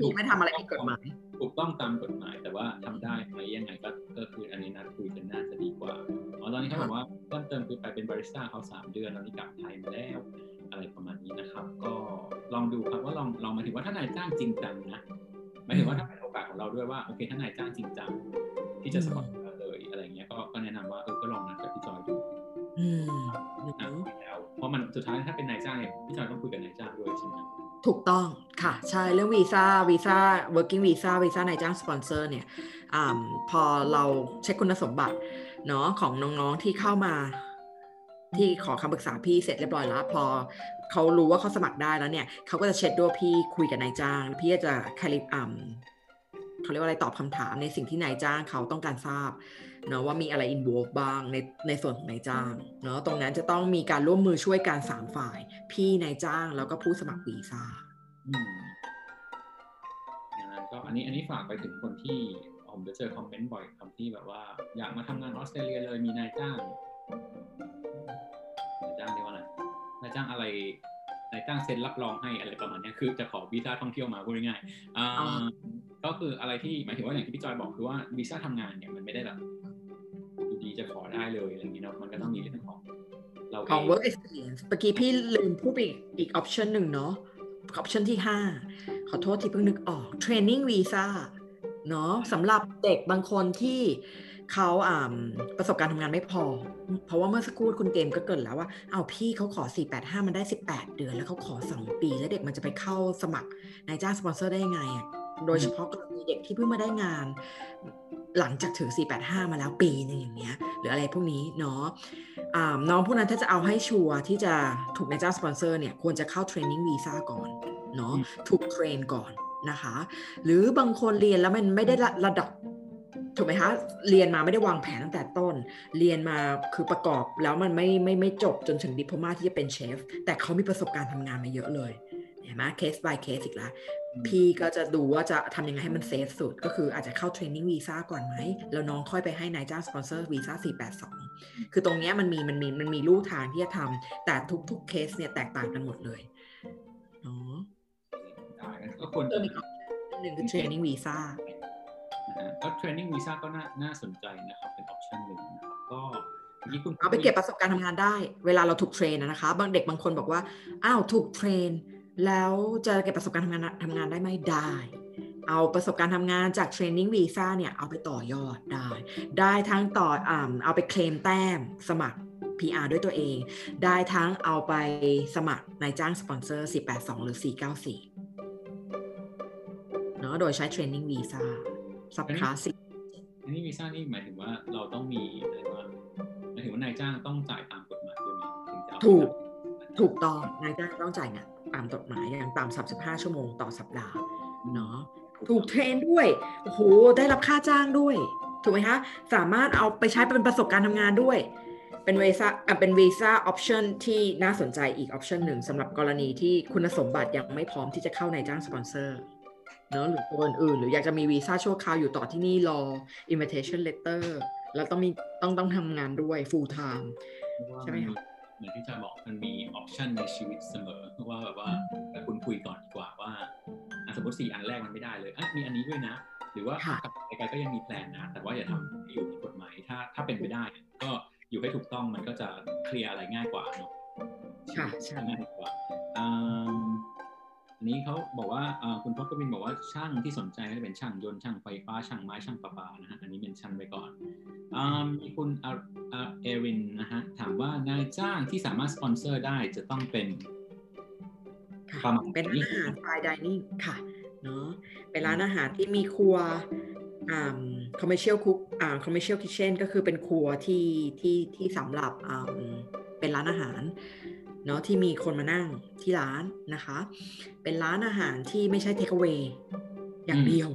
พี่ไม่ทำอะไรผิดกฎหมาย ถูกต้องตามกฎหมายแต่ว่าทำได้ไหมยังไงก็ ก็คืออันนี้นัดคุยกันน่าจะดีกว่าอ๋อตอนนี้เขาบอกว่าเพิ่มเติมคือไปเป็นบาริสต้าเขาสามเดือนแล้วนี่กลับไทยมาแล้ว อะไรประมาณนี้นะครับ ก็ลองดูครับว่าลองลองมาถึงว่าถ้านายจ้างจริงจังนะหมายถึงว่าถ้าเป็นโอกาสของเราด้วยว่าโอเคถ้านายจ้างจริงจังที่จะสปอนเซอร์เลยอะไรเงี้ยก็ก็แนะนำว่าเออก็ลองนะ สุดท้ายถ้าเป็นนายจ้างเนี่ยพี่จอยต้องคุยกับนายจ้างด้วยใช่ไหมถูกต้องค่ะใช่เรื่องวีซ่าวีซ่า working visa วีซ่านายจ้างสปอนเซอร์เนี่ยอพอเราเช็คคุณสมบัติเนาะของน้องๆที่เข้ามาที่ขอคำปรึกษาพี่เสร็จเรียบร้อยแล้ว พอเขารู้ว่าเขาสมัครได้แล้วเนี่ยเขาก็จะเช็คด้วยพี่คุยกับนายจ้าง พี่จะคลิปอ่เขาเรียกว่าอะไรตอบคำถามในสิ่งที่นายจ้างเขาต้องการทราบ เนาะว่ามีอะไร involve บ้างในในส่วนของนายจ้างเนาะตรงนั้นจะต้องมีการร่วมมือช่วยการสามฝ่าย พี่นายจ้างแล้วก็ผู้สมัครวีซ่าอืมอย่างนั้นก็อันนี้อันนี้ฝากไปถึงคนที่ผมจะเจอคอมเมนต์บ่อยคำที่แบบว่า อยากมาทำงานออสเตรเลียเลยมีนายจ้างนายจ้างเรียกว่าอะไรนายจ้างอะไรนายจ้างเซ็นรับรองให้อะไรประมาณเนี้ยคือจะขอวีซ่าท่องเที่ยวมาพูดง่ายๆอ่าอ๋อก็คืออะไรที่หมายถึงว่าอย่างที่พี่จอยบอกคือว่าวีซ่าทำงานเนี่ยมันไม่ได้แบบ อยู่ดีจะขอได้เลยอะไรอย่างนี้เนาะมันก็ต้องมีเรื่องของเราของ work experience เมื่อกี้พี่ลืมพูดอีกอีก option หนึ่งเนาะ option ที่ 5 ขอโทษที่เพิ่งนึกออก training visa เนาะสำหรับเด็กบางคนที่เขาอ่าประสบการณ์ทำงานไม่พอ เพราะว่าเมื่อสักครู่คุณเกมก็เกิดแล้วว่า เอาพี่เขาขอ 485 มันได้ 18 เดือน แล้วเขาขอ 2 ปี แล้วเด็กมันจะไปเข้าสมัครนายจ้างสปอนเซอร์ได้ยังไงอะโดยเฉพาะกรณีเด็กที่เพิ่งมาได้งาน หลังจากถือ 485 มาแล้วปีหนึ่งอย่างเงี้ยหรืออะไรพวกนี้เนาะอ่าน้องพวกนั้นถ้าจะเอาให้ sure ที่จะถูกนายจ้างสปอนเซอร์เนี่ยควรจะเข้า training visa ก่อนเนาะอืมถูก train ก่อนนะคะ หรือบางคนเรียนแล้วมันไม่ได้ระระดับถูกไหมคะเรียนมาไม่ได้วางแผนตั้งแต่ต้น เรียนมาคือประกอบแล้วมันไม่ไม่ไม่จบจนถึง diploma ที่จะเป็นเชฟแต่เขามีประสบการณ์ทำงานมาเยอะเลยเห็นไหมเคส by เคสอีกแล้ว พี่ก็จะดูว่าจะทำยังไงให้มัน safe สุด ก็คืออาจจะเข้า training visa ก่อนไหม แล้วน้องค่อยไปให้นายจ้างสปอนเซอร์วีซ่า482 คือตรงเนี้ยมันมีมันมีมันมีลู่ทางที่จะทำแต่ทุกๆเคสเนี่ยแตกต่างกันหมดเลยเนาะได้งั้นก็ควรจะเพิ่มอีกอันหนึ่งคือ training visa นะฮะก็ training visa ก็น่าน่าสนใจนะครับ เป็น option หนึ่งนะครับก็เมื่อกี้คุณเอาไปเก็บประสบการณ์ทำงานได้ เวลาเราถูก train อะนะคะ บางเด็กบางคนบอกว่า อ้าว ถูก train แล้วจะเก็บประสบการณ์ทำงานทำงานได้ไหมได้ เอาประสบการณ์ทำงานจาก training visa เนี่ยเอาไปต่อยอดได้ ได้ทั้งต่ออ่าเอาไปเคลมแต้มสมัคร PR ด้วยตัวเอง ได้ทั้งเอาไปสมัครนายจ้างสปอนเซอร์ 482 หรือ 494 เนาะโดยใช้ training visa subclass สี่อันนี้วีซ่านี่หมายถึงว่าเราต้องมีอะไรว่าหมายถึงว่านายจ้างต้องจ่ายตามกฎหมายด้วยไหมถึงจะเอาถูก ถูกต้อง นายจ้างต้องจ่ายเงิน ตามกฎหมายอย่างต่ำ35 ชั่วโมงต่อสัปดาห์เนาะถูก train ด้วยโอ้โหได้รับค่าจ้างด้วย ถูกไหมคะสามารถเอาไปใช้เป็นประสบการณ์ทำงานด้วย เป็นวีซ่าอะเป็นวีซ่า option ที่น่าสนใจอีก option หนึ่งสำหรับกรณีที่คุณสมบัติยังไม่พร้อมที่จะเข้านายจ้างสปอนเซอร์เนอะหรือตัวอื่นๆหรืออยากจะมีวีซ่าชั่วคราวอยู่ต่อที่นี่รอ invitation letter แล้วต้องมีต้องต้องทำงานด้วย full time เพราะว่าใช่ไหมคะ เหมือนที่จะบอกมันมีออปชันในชีวิตเสมอว่าแบบว่าแต่คุณคุยก่อนดีกว่าว่าอะสมมติสี่อันแรกมันไม่ได้เลยอะมีอันนี้ด้วยนะ หรือว่าค่ะกับไกลๆก็ยังมีแพลนนะ แต่ว่าอย่าทำให้อยู่ในกฎหมายถ้าถ้าเป็นไปได้ ก็อยู่ให้ถูกต้องมันก็จะเคลียร์อะไรง่ายกว่าเนาะค่ะใช่ง่ายกว่าอืม อันนี้เขาบอกว่าเอ่อคุณพจน์กวินบอกว่าช่างที่สนใจก็จะเป็นช่างยนต์ช่างไฟฟ้าช่างไม้ช่างประปานะฮะอันนี้เป็นชั้นไว้ก่อนอ่ามีคุณอาอาเอรินนะฮะถามว่านายจ้างที่สามารถสปอนเซอร์ได้จะต้องเป็นค่ะประมาณเป็นนี้อาหาร fine dining ค่ะเนาะเป็นร้านอาหารที่มีครัวอ่า commercial cook อ่า commercial kitchen ก็คือเป็นครัวที่ที่ที่สำหรับอ่าเป็นร้านอาหาร เนาะที่มีคนมานั่งที่ร้านนะคะ เป็นร้านอาหารที่ไม่ใช่ take away อย่างเดียว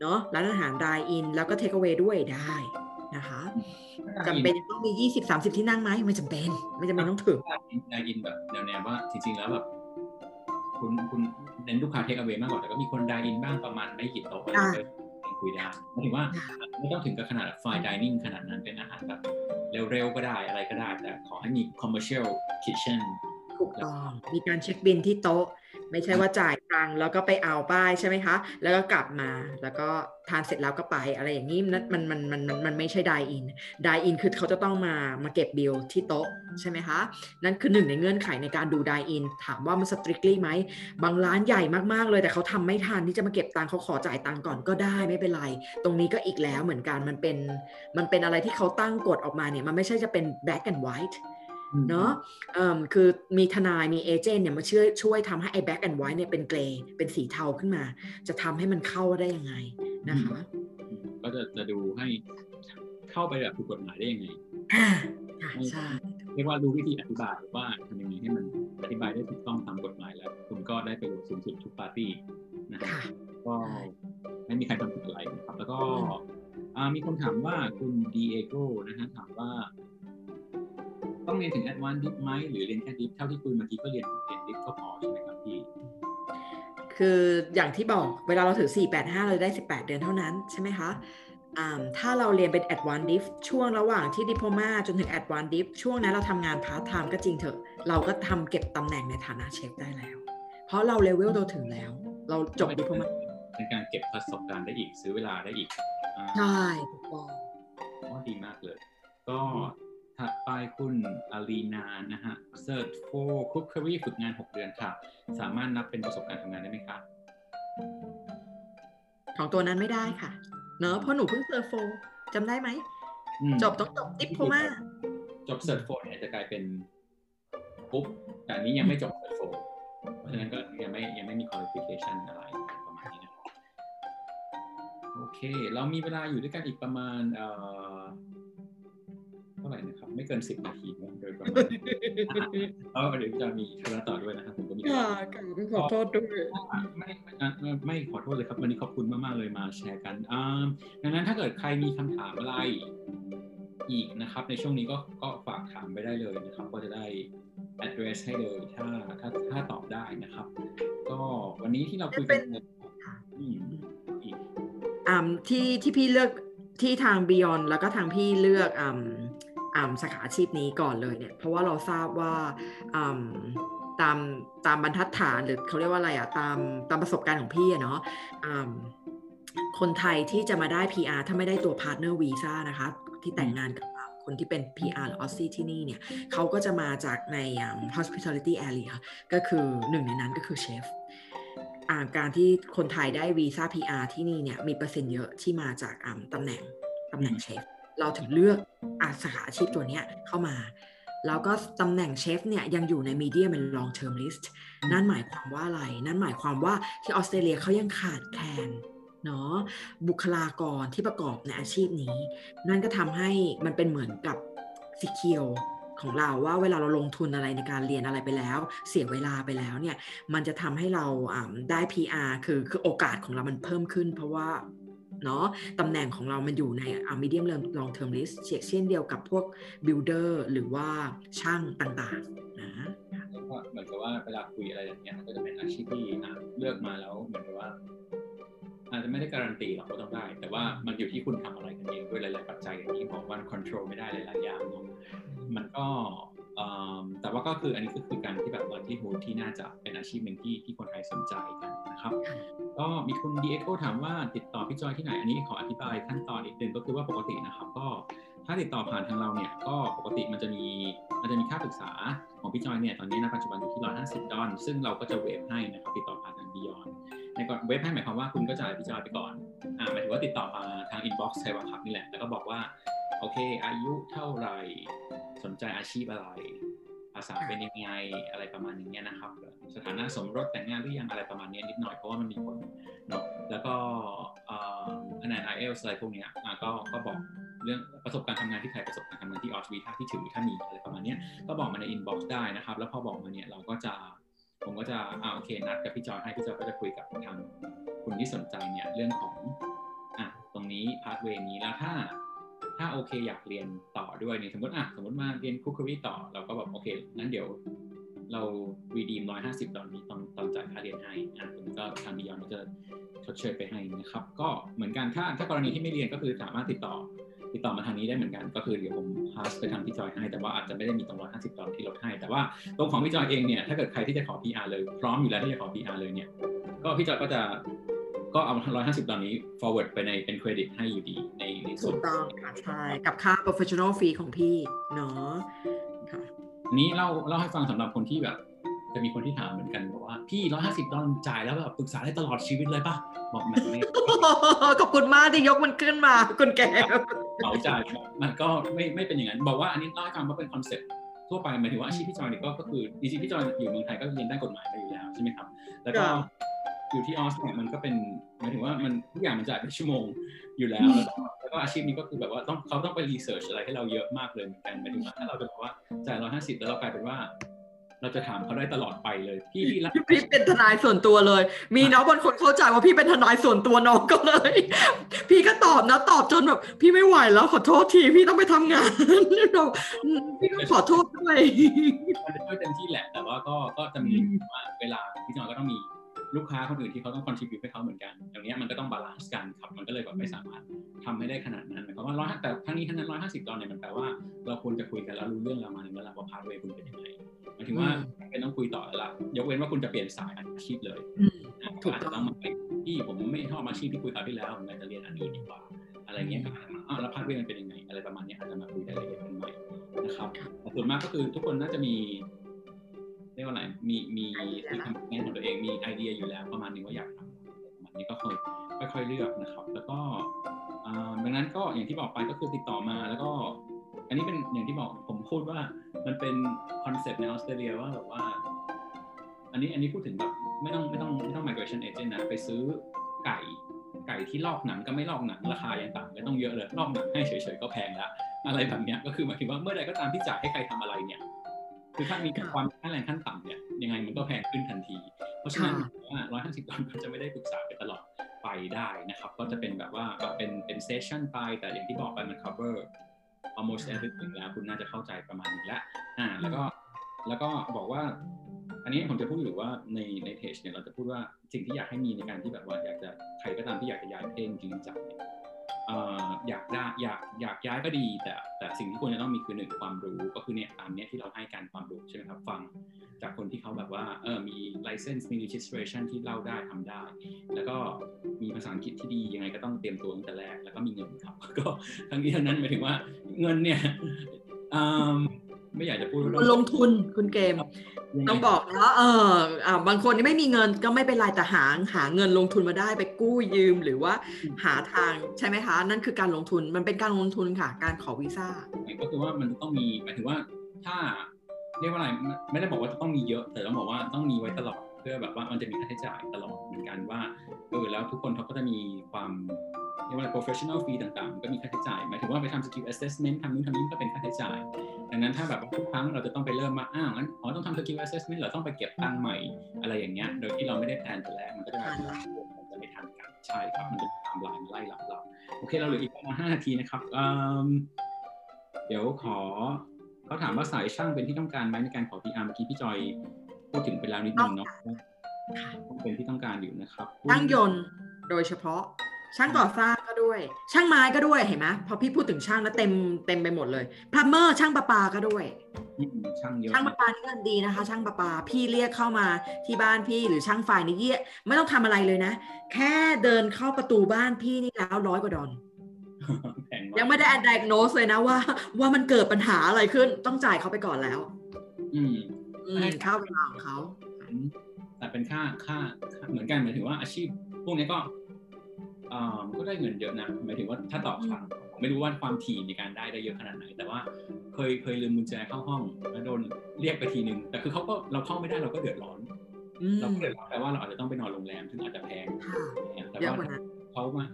เนาะร้านอาหาร dine in แล้วก็ take away ด้วยได้นะคะจำเป็นจะต้องมี20-30ที่นั่งไหมไม่จำเป็น ไม่จำเป็นต้องถึงได้ยินแบบแนวๆว่าจริงๆแล้วแบบคุณคุณเน้นลูกค้าเทคเอา a y มากกว่าแต่ก็มีคนด i อินบ้างประมาณไม่กี่โต๊ะอะไรอ่าก็ยังคุยได้หมายถึงว่าไม่ต้องถึงกับขนาดไฟดิเนิ่งขนาดนั้นเป็นอาหารแบบเร็วๆก็ได้อะไรก็ได้ แต่ขอให้มี commercial kitchen ถูกต้องมีการเช็คบิลที่โต๊ะ ไม่ใช่ว่าจ่ายตังค์แล้วก็ไปเอาป้ายใช่ไหมคะ แล้วก็กลับมาแล้วก็ทานเสร็จแล้วก็ไปอะไรอย่างนี้นั่นมันมันมันมันมันไม่ใช่ dine in dine in คือเขาจะต้องมามาเก็บบิลที่โต๊ะใช่ไหมคะ นั่นคือหนึ่งในเงื่อนไขในการดู dine in ถามว่ามัน strictly ไหมบางร้านใหญ่มากๆเลย แต่เขาทำไม่ทันที่จะมาเก็บตังค์เขาขอจ่ายตังค์ก่อนก็ได้ไม่เป็นไร ตรงนี้ก็อีกแล้วเหมือนกันมันเป็นมันเป็นอะไรที่เขาตั้งกฎออกมาเนี่ยมันไม่ใช่จะเป็น black and white เนาะเอิ่มคือมีทนายมีเอเจนต์เนี่ยมาช่วยช่วยทำให้ไอ้ black and white เนี่ยเป็นเกรย์เป็นสีเทาขึ้นมา จะทำให้มันเข้าได้ยังไงนะคะอืมก็จะจะดูให้เข้าไปแบบถูกกฎหมายได้ยังไงอ่าค่ะใช่เรียกว่ารู้วิธีอธิบายว่าทำยังไงให้มันอธิบายได้ถูกต้องตามกฎหมายแล้ว คุณก็ได้ประโยชน์สูงสุดทุกปาร์ตี้นะครับค่ะก็ในไม่มีใครทำผิดอะไรนะครับ แล้วก็มีคนถามว่าคุณดีเอโกนะฮะถามว่า ต้องเรียนถึง advanced dip ไหมหรือเรียนแค่ dip เท่าที่คุยเมื่อกี้ก็เรียนเรียน dip ก็พอใช่ไหมครับพี่คืออย่างที่บอกเวลาเราถือ 485 เราได้ 18 เดือนเท่านั้นใช่ไหมคะถ้าเราเรียนเป็น advanced div ช่วงระหว่างที่ดิ p l o m a จนถึง advanced div ช่วงนั้นเราทำงานพาร์ทไทม์ก็จริงเถอะ เราก็ทำเก็บตำแหน่งในฐานะเชฟได้แล้ว เพราะเราเลเวลเราถึงแล้ว เราจบดิพโ l มาในการเก็บประสบการณ์ได้อีกซื้อเวลาได้อีกใช่ถูกต้องก็ดีมากเลย ก็ ถัดไปคุณอารีนานะฮะ Cert IV Cookery ฝึกงาน 6 เดือนค่ะ สามารถนับเป็นประสบการณ์ทำงานได้ไหมคะ ของตัวนั้นไม่ได้ค่ะ เนอะเพราะหนูเพิ่ง Cert IV จำได้ไหม จบต้องจบ diploma จบ Cert IV เนี่ยจะกลายเป็นปุ๊บ แต่นี้ยังไม่จบ Cert IV เพราะฉะนั้นก็ยังไม่ยังไม่มี qualification อะไรประมาณนี้นะโอเค เรามีเวลาอยู่ด้วยกันอีกประมาณเอ่อ เท่าไหร่นะครับ ไม่เกินสิบนาทีโดยประมาณแล้วเดี๋ยวจะมีธุระต่อด้วยนะครับผมก็มีค่ะขอโทษด้วยไม่ไม่ไม่ขอโทษเลยครับ วันนี้ขอบคุณมากๆเลยมาแชร์กันดังนั้นถ้าเกิดใครมีคำถามอะไรอีกนะครับ ในช่วงนี้ก็ก็ฝากถามไปได้เลยนะครับ ก็จะได้ address ให้เลยถ้าถ้าถ้าตอบได้นะครับ ก็วันนี้ที่เราคุยกันอ่าที่ที่พี่เลือกที่ทาง Beyond แล้วก็ทางพี่เลือกอ่า สาขาอาชีพนี้ก่อนเลยเนี่ยเพราะว่าเราทราบว่าตามตามบรรทัดฐานหรือเขาเรียกว่าอะไรอะตามตามประสบการณ์ของพี่เนาะคนไทยที่จะมาได้ PR ถ้าไม่ได้ตัว partner วีซ่านะคะที่แต่งงานกับคนที่เป็น PR หรือ Aussie ที่นี่เนี่ยเขาก็จะมาจากใน hospitality area ก็คือหนึ่งในนั้นก็คือเชฟการที่คนไทยได้วีซ่า PR ที่นี่เนี่ยมีเปอร์เซ็นต์เยอะที่มาจากตำแหน่งตำแหน่งเชฟ เราถึงเลือกอาสาขาอาชีพตัวนี้เข้ามา แล้วก็ตำแหน่งเชฟเนี่ยยังอยู่ใน medium เป็น long term list นั่นหมายความว่าอะไร นั่นหมายความว่าที่ออสเตรเลียเขายังขาดแคลนเนาะบุคลากรที่ประกอบในอาชีพนี้ นั่นก็ทำให้มันเป็นเหมือนกับสิเคียวของเราว่าเวลาเราลงทุนอะไรในการเรียนอะไรไปแล้ว เสียเวลาไปแล้วเนี่ยมันจะทำให้เราได้ PR คือคือโอกาสของเรามันเพิ่มขึ้น เพราะว่า เนาะตำแหน่งของเรามันอยู่ในอ่า medium long term list เช่นเดียวกับพวก builder หรือว่าช่างต่างๆนะเหมือนกับว่าเวลาคุยอะไรอย่างเงี้ยก็จะเป็นอาชีพที่เลือกมาแล้วเหมือนกับว่าอาจจะไม่ได้การันตีหรอกว่าต้องได้ แต่ว่ามันอยู่ที่คุณทำอะไรกันเองด้วยหลาย ๆ ปัจจัยอย่างที่บอกว่าควบคุมไม่ได้หลายๆอย่างเนาะมันก็ แต่ว่าก็คืออันนี้ก็คือการที่แบบวันที่ฮูดที่น่าจะเป็นอาชีพหนึ่งที่ที่คนไทยสนใจกันนะครับ ก็มีคุณดีเอ็กโถามว่าติดต่อพี่จอยที่ไหน อันนี้ขออธิบายขั้นตอนอีกหนึ่งก็คือว่าปกตินะครับ ก็ถ้าติดต่อผ่านทางเราเนี่ยก็ปกติมันจะมีมันจะมีค่าปรึกษา ของพี่จอยเนี่ยตอนนี้ณปัจจุบันอยู่ที่ 150 ดอลซึ่งเราก็จะ waive ให้นะครับติดต่อผ่านทาง Beyond ในก่อน waive ให้หมายความว่าคุณก็จ่ายพี่จอยไปก่อนอ่าหมายถึงว่าติดต่อมาทาง inbox ไทยวัง ครับนี่แหละแล้วก็บอกว่าโอเค อายุเท่าไหร่สนใจอาชีพอะไร ภาษาเป็นยังไงอะไรประมาณอย่างเงี้ยนะครับ สถานะสมรสแต่งงานหรือยังอะไรประมาณนี้นิดหน่อยเพราะว่ามันมีผลเนาะแล้วก็คะแนน IELTS อะไรพวกเนี้ยก็ก็บอกเรื่องประสบการณ์ทำงานที่ไทยประสบการณ์ทำงานที่ออสซี่ถ้าที่ถือถ้ามีอะไรประมาณนี้ก็บอกมาใน inbox ได้นะครับ แล้วพอบอกมาเนี่ยเราก็จะผมก็จะอ่าโอเคนัดกับพี่จอยให้พี่จอยก็จะคุยกับทางคุณที่สนใจเนี่ยเรื่องของอะตรงนี้ pathway นี้แล้วถ้า ถ้าโอเคอยากเรียนต่อด้วยเนี่ยสมมติอะสมมติมาเรียน cookery ต่อเราก็แบบโอเคนั้นเดี๋ยวเราวีดีมร้อยห้าสิบดอลนี้ตอนตอนจ่ายค่าเรียนให้อะผมก็ทางบิยอนก็จะชดเชยไปให้นะครับ ก็เหมือนกันถ้าถ้ากรณีที่ไม่เรียนก็คือสามารถติดต่อ ติดต่อมาทางนี้ได้เหมือนกันก็คือเดี๋ยวผมพาสไปทางพี่จอยให้ แต่ว่าอาจจะไม่ได้มีตรงร้อยห้าสิบดอลที่ลดให้ แต่ว่าตรงของพี่จอยเองเนี่ยถ้าเกิดใครที่จะขอ PR เลยพร้อมอยู่แล้วที่จะขอ PR เลยเนี่ยก็พี่จอยก็จะ ก็เอาร้อยห้าสิบตอนนี้ forward ไปในเป็นเครดิตให้อยู่ดีในในส่วนต้องค่ะใช่กับค่า professional fee ของพี่เนาะค่ะนี้เล่าเล่าให้ฟังสำหรับคนที่แบบจะมีคนที่ถามเหมือนกันบอกว่าพี่ร้อยห้าสิบดอลจ่ายแล้วแบบปรึกษาได้ตลอดชีวิตเลยป่ะบอกมันไม่ขอบคุณมากที่ยกมันขึ้นมาคุณแกเหมาจ่ายมันก็ไม่ไม่เป็นอย่างนั้น บอกว่าอันนี้เล่าให้ฟังว่าเป็น concept ทั่วไปหมายถึงว่าอาชีพพี่จอยนี่ก็ก็คือจริงๆพี่จอยอยู่เมืองไทยก็เรียนด้านกฎหมายมาอยู่แล้วใช่ไหมครับ แล้วก็ อยู่ที่ออสเนี่ยมันก็เป็นหมายถึงว่ามันทุกอย่างมันจ่ายเป็นชั่วโมงอยู่แล้วแล้วก็อาชีพนี้ก็คือแบบว่าต้องเขาต้องไปรีเสิร์ชอะไรให้เราเยอะมากเลยเหมือนกันหมายถึงว่าถ้าเราจะบอกว่าจ่ายร้อยห้าสิบแล้วเรากลายเป็นว่า เราจะถามเขาได้ตลอดไปเลยพี่พี่รับพี่เป็นทนายส่วนตัวเลย มีน้องบางคนเข้าใจว่าพี่เป็นทนายส่วนตัวน้องก็เลย พี่ก็ตอบนะตอบจนแบบพี่ไม่ไหวแล้วขอโทษทีพี่ต้องไปทำงานเราพี่ก็ขอโทษด้วยมันจะช่วยเต็มที่แหละแต่ว่าก็ก็จะมีว่าเวลาพี่จอยก็ต้องมี ลูกค้าคนอื่นที่เขาต้อง contribute ให้เขาเหมือนกันอย่างเนี้ยมันก็ต้อง balance กันครับมันก็เลยแบบไม่สามารถทำให้ได้ขนาดนั้นหมายความว่าร้อยแต่ทั้งนี้ทั้งนั้นร้อยห้าสิบดอลเนี่ยมันแปลว่าเราควรจะคุยกันแล้วรู้เรื่องเรามาหนึ่งแล้วล่ะว่า pathway คุณเป็นยังไงหมายถึงว่าเป็นต้องคุยต่อแล้วล่ะยกเว้นว่าคุณจะเปลี่ยนสายอาชีพเลยอืมนะถูกอาจจะต้องต้องมาไปพี่ผมไม่ชอบอาชีพที่คุยคราวที่แล้วผมอยากจะเรียนอันนี้ดีกว่า อะไรเงี้ยก็อาจจะมาอ้าวแล้ว pathway มันเป็นยังไง อะไรประมาณเนี้ยอาจจะมาคุยรายละเอียดกันใหม่นะครับแต่ส่วนมากก็คือทุกคนน่าจะมี เรียกว่าอะไรมีมีที่ทำงานของตัวเองมีไอเดียอยู่แล้วประมาณนึงว่าอยากทำอะไรประมาณนี้ก็ค่อยค่อยๆเลือกนะครับ แล้วก็อ่าดังนั้นก็อย่างที่บอกไปก็คือติดต่อมาแล้วก็ อันนี้เป็นอย่างที่บอกผมพูดว่ามันเป็นคอนเซ็ปต์ในออสเตรเลียว่าแบบว่า อันนี้อันนี้พูดถึงแบบไม่ต้องไม่ต้องไม่ต้อง migration agent นะไปซื้อไก่ไก่ที่ลอกหนังก็ไม่ลอกหนังราคายังต่างกันต้องเยอะเลยลอกหนังให้เฉยๆก็แพงละอะไรแบบเนี้ยก็คือหมายถึงว่าเมื่อใดก็ตามที่จ่ายให้ใครทำอะไรเนี่ย คือถ้ามีความค่าแรงขั้นต่ำเนี่ยยังไงมันก็แพงขึ้นทันที เพราะฉะนั้นว่าร้อยห้าสิบดอลลาร์จะไม่ได้ปรึกษาไปตลอดไปได้นะครับ ก็จะเป็นแบบว่าแบบเป็นเป็นเซสชั่นไปแต่อย่างที่บอกไปมัน cover almost everything แล้วคุณน่าจะเข้าใจประมาณนึงแล้วอ่าแล้วก็แล้วก็บอกว่า อันนี้ผมจะพูดอยู่ว่าในในเพจเนี่ยเราจะพูดว่าสิ่งที่อยากให้มีในการที่แบบว่าอยากจะใครก็ตามที่อยากจะย้ายเพลงจริงจังเนี่ยเอยากได้อยากอยากย้ายก็ดี แต่แต่สิ่งที่ควรจะต้องมีคือหนึ่งความรู้ก็คือเนี่ยตามเนี้ยที่เราให้การความรู้ใช่ไหมครับฟังจากคนที่เขาแบบว่าเออมี license มี registration ที่เล่าได้ทำได้ แล้วก็มีภาษาอังกฤษที่ดียังไงก็ต้องเตรียมตัวตั้งแต่แรกแล้วก็มีเงินครับ ก็ทั้งนี้ทั้งนั้นหมายถึงว่าเงินเนี่ยอืม ไม่อยากจะพูดว่าต้องลงทุนคุณเกมยังไงต้องบอกนะเอออ่าบางคนนี่ไม่มีเงินก็ไม่เป็นไรแต่หาหาเงินลงทุนมาได้ไปกู้ยืมหรือว่าหาทางใช่ไหมคะ นั่นคือการลงทุนมันเป็นการลงทุนค่ะ การขอวีซ่าก็คือว่ามันจะต้องมีหมายถึงว่าถ้าเรียกว่าอะไรไม่ไม่ได้บอกว่าจะต้องมีเยอะ แต่ต้องบอกว่าต้องมีไว้ตลอดเพื่อแบบว่ามันจะมีค่าใช้จ่ายตลอดเหมือนกันว่าเออแล้วทุกคนเขาก็จะมีความเรียกว่า professional fee ต่างๆ ก็มีค่าใช้จ่ายหมายถึงว่าไปทำ skill assessment ทำนู่นทำนี่ก็เป็นค่าใช้จ่าย ดังนั้นถ้าแบบว่าทุกครั้งเราจะต้องไปเริ่มมาอ้าวงั้นอ๋อต้องทำ skill assessment เรอต้องไปเก็บตังค์ใหม่อะไรอย่างเงี้ย โดยที่เราไม่ได้ plan แต่แรกมันก็จะมันจะไม่ทันกันใช่ครับมันจะตามไล่มาไล่หลังเราโอเคเราเหลืออีกประมาณห้านาทีนะครับเดี๋ยวขอเขาถามว่าสายช่างเป็นที่ต้องการไหมในการขอ PR เมื่อกี้พี่จอย พูดถึงไปแล้วนิดนึงเนาะว่าเป็นที่ต้องการอยู่นะครับช่างยนต์โดยเฉพาะ ช่างก่อสร้างก็ด้วย ช่างไม้ก็ด้วยเห็นไหมพอพี่พูดถึงช่างแล้วเต็มเต็มไปหมดเลย plumber ช่างประปาก็ด้วยอืมช่างเยอะช่างประปานี่เงินดีนะคะ ช่างประปาพี่เรียกเข้ามาที่บ้านพี่หรือช่างไฟนี่เยี่ยไม่ต้องทำอะไรเลยนะ แค่เดินเข้าประตูบ้านพี่นี่แล้วร้อยกว่าดอลแพงยังมากไม่ได้ diagnose เลยนะว่า ว่ามันเกิดปัญหาอะไรขึ้นต้องจ่ายเขาไปก่อนแล้ว อืม อืมค่าเวลาของเขาแต่เป็นค่าค่าค่าเหมือนกันหมายถึงว่าอาชีพ พวกนี้ก็อ่าก็ได้เงินเยอะนะหมายถึงว่าถ้าต่อครั้งผมไม่รู้ว่าความถี่ในการได้ได้เยอะขนาดไหน แต่ว่าเคยเคยลืมกุญแจเข้าห้องแล้วโดนเรียกไปทีนึงแต่คือเขาก็เราเข้าไม่ได้เราก็เดือดร้อนอืมเราก็เดือดร้อนแปลว่าเราอาจจะต้องไปนอนโรงแรมซึ่งอาจจะแพงค่ะแต่เยอะว่ากว่านั้นเขามา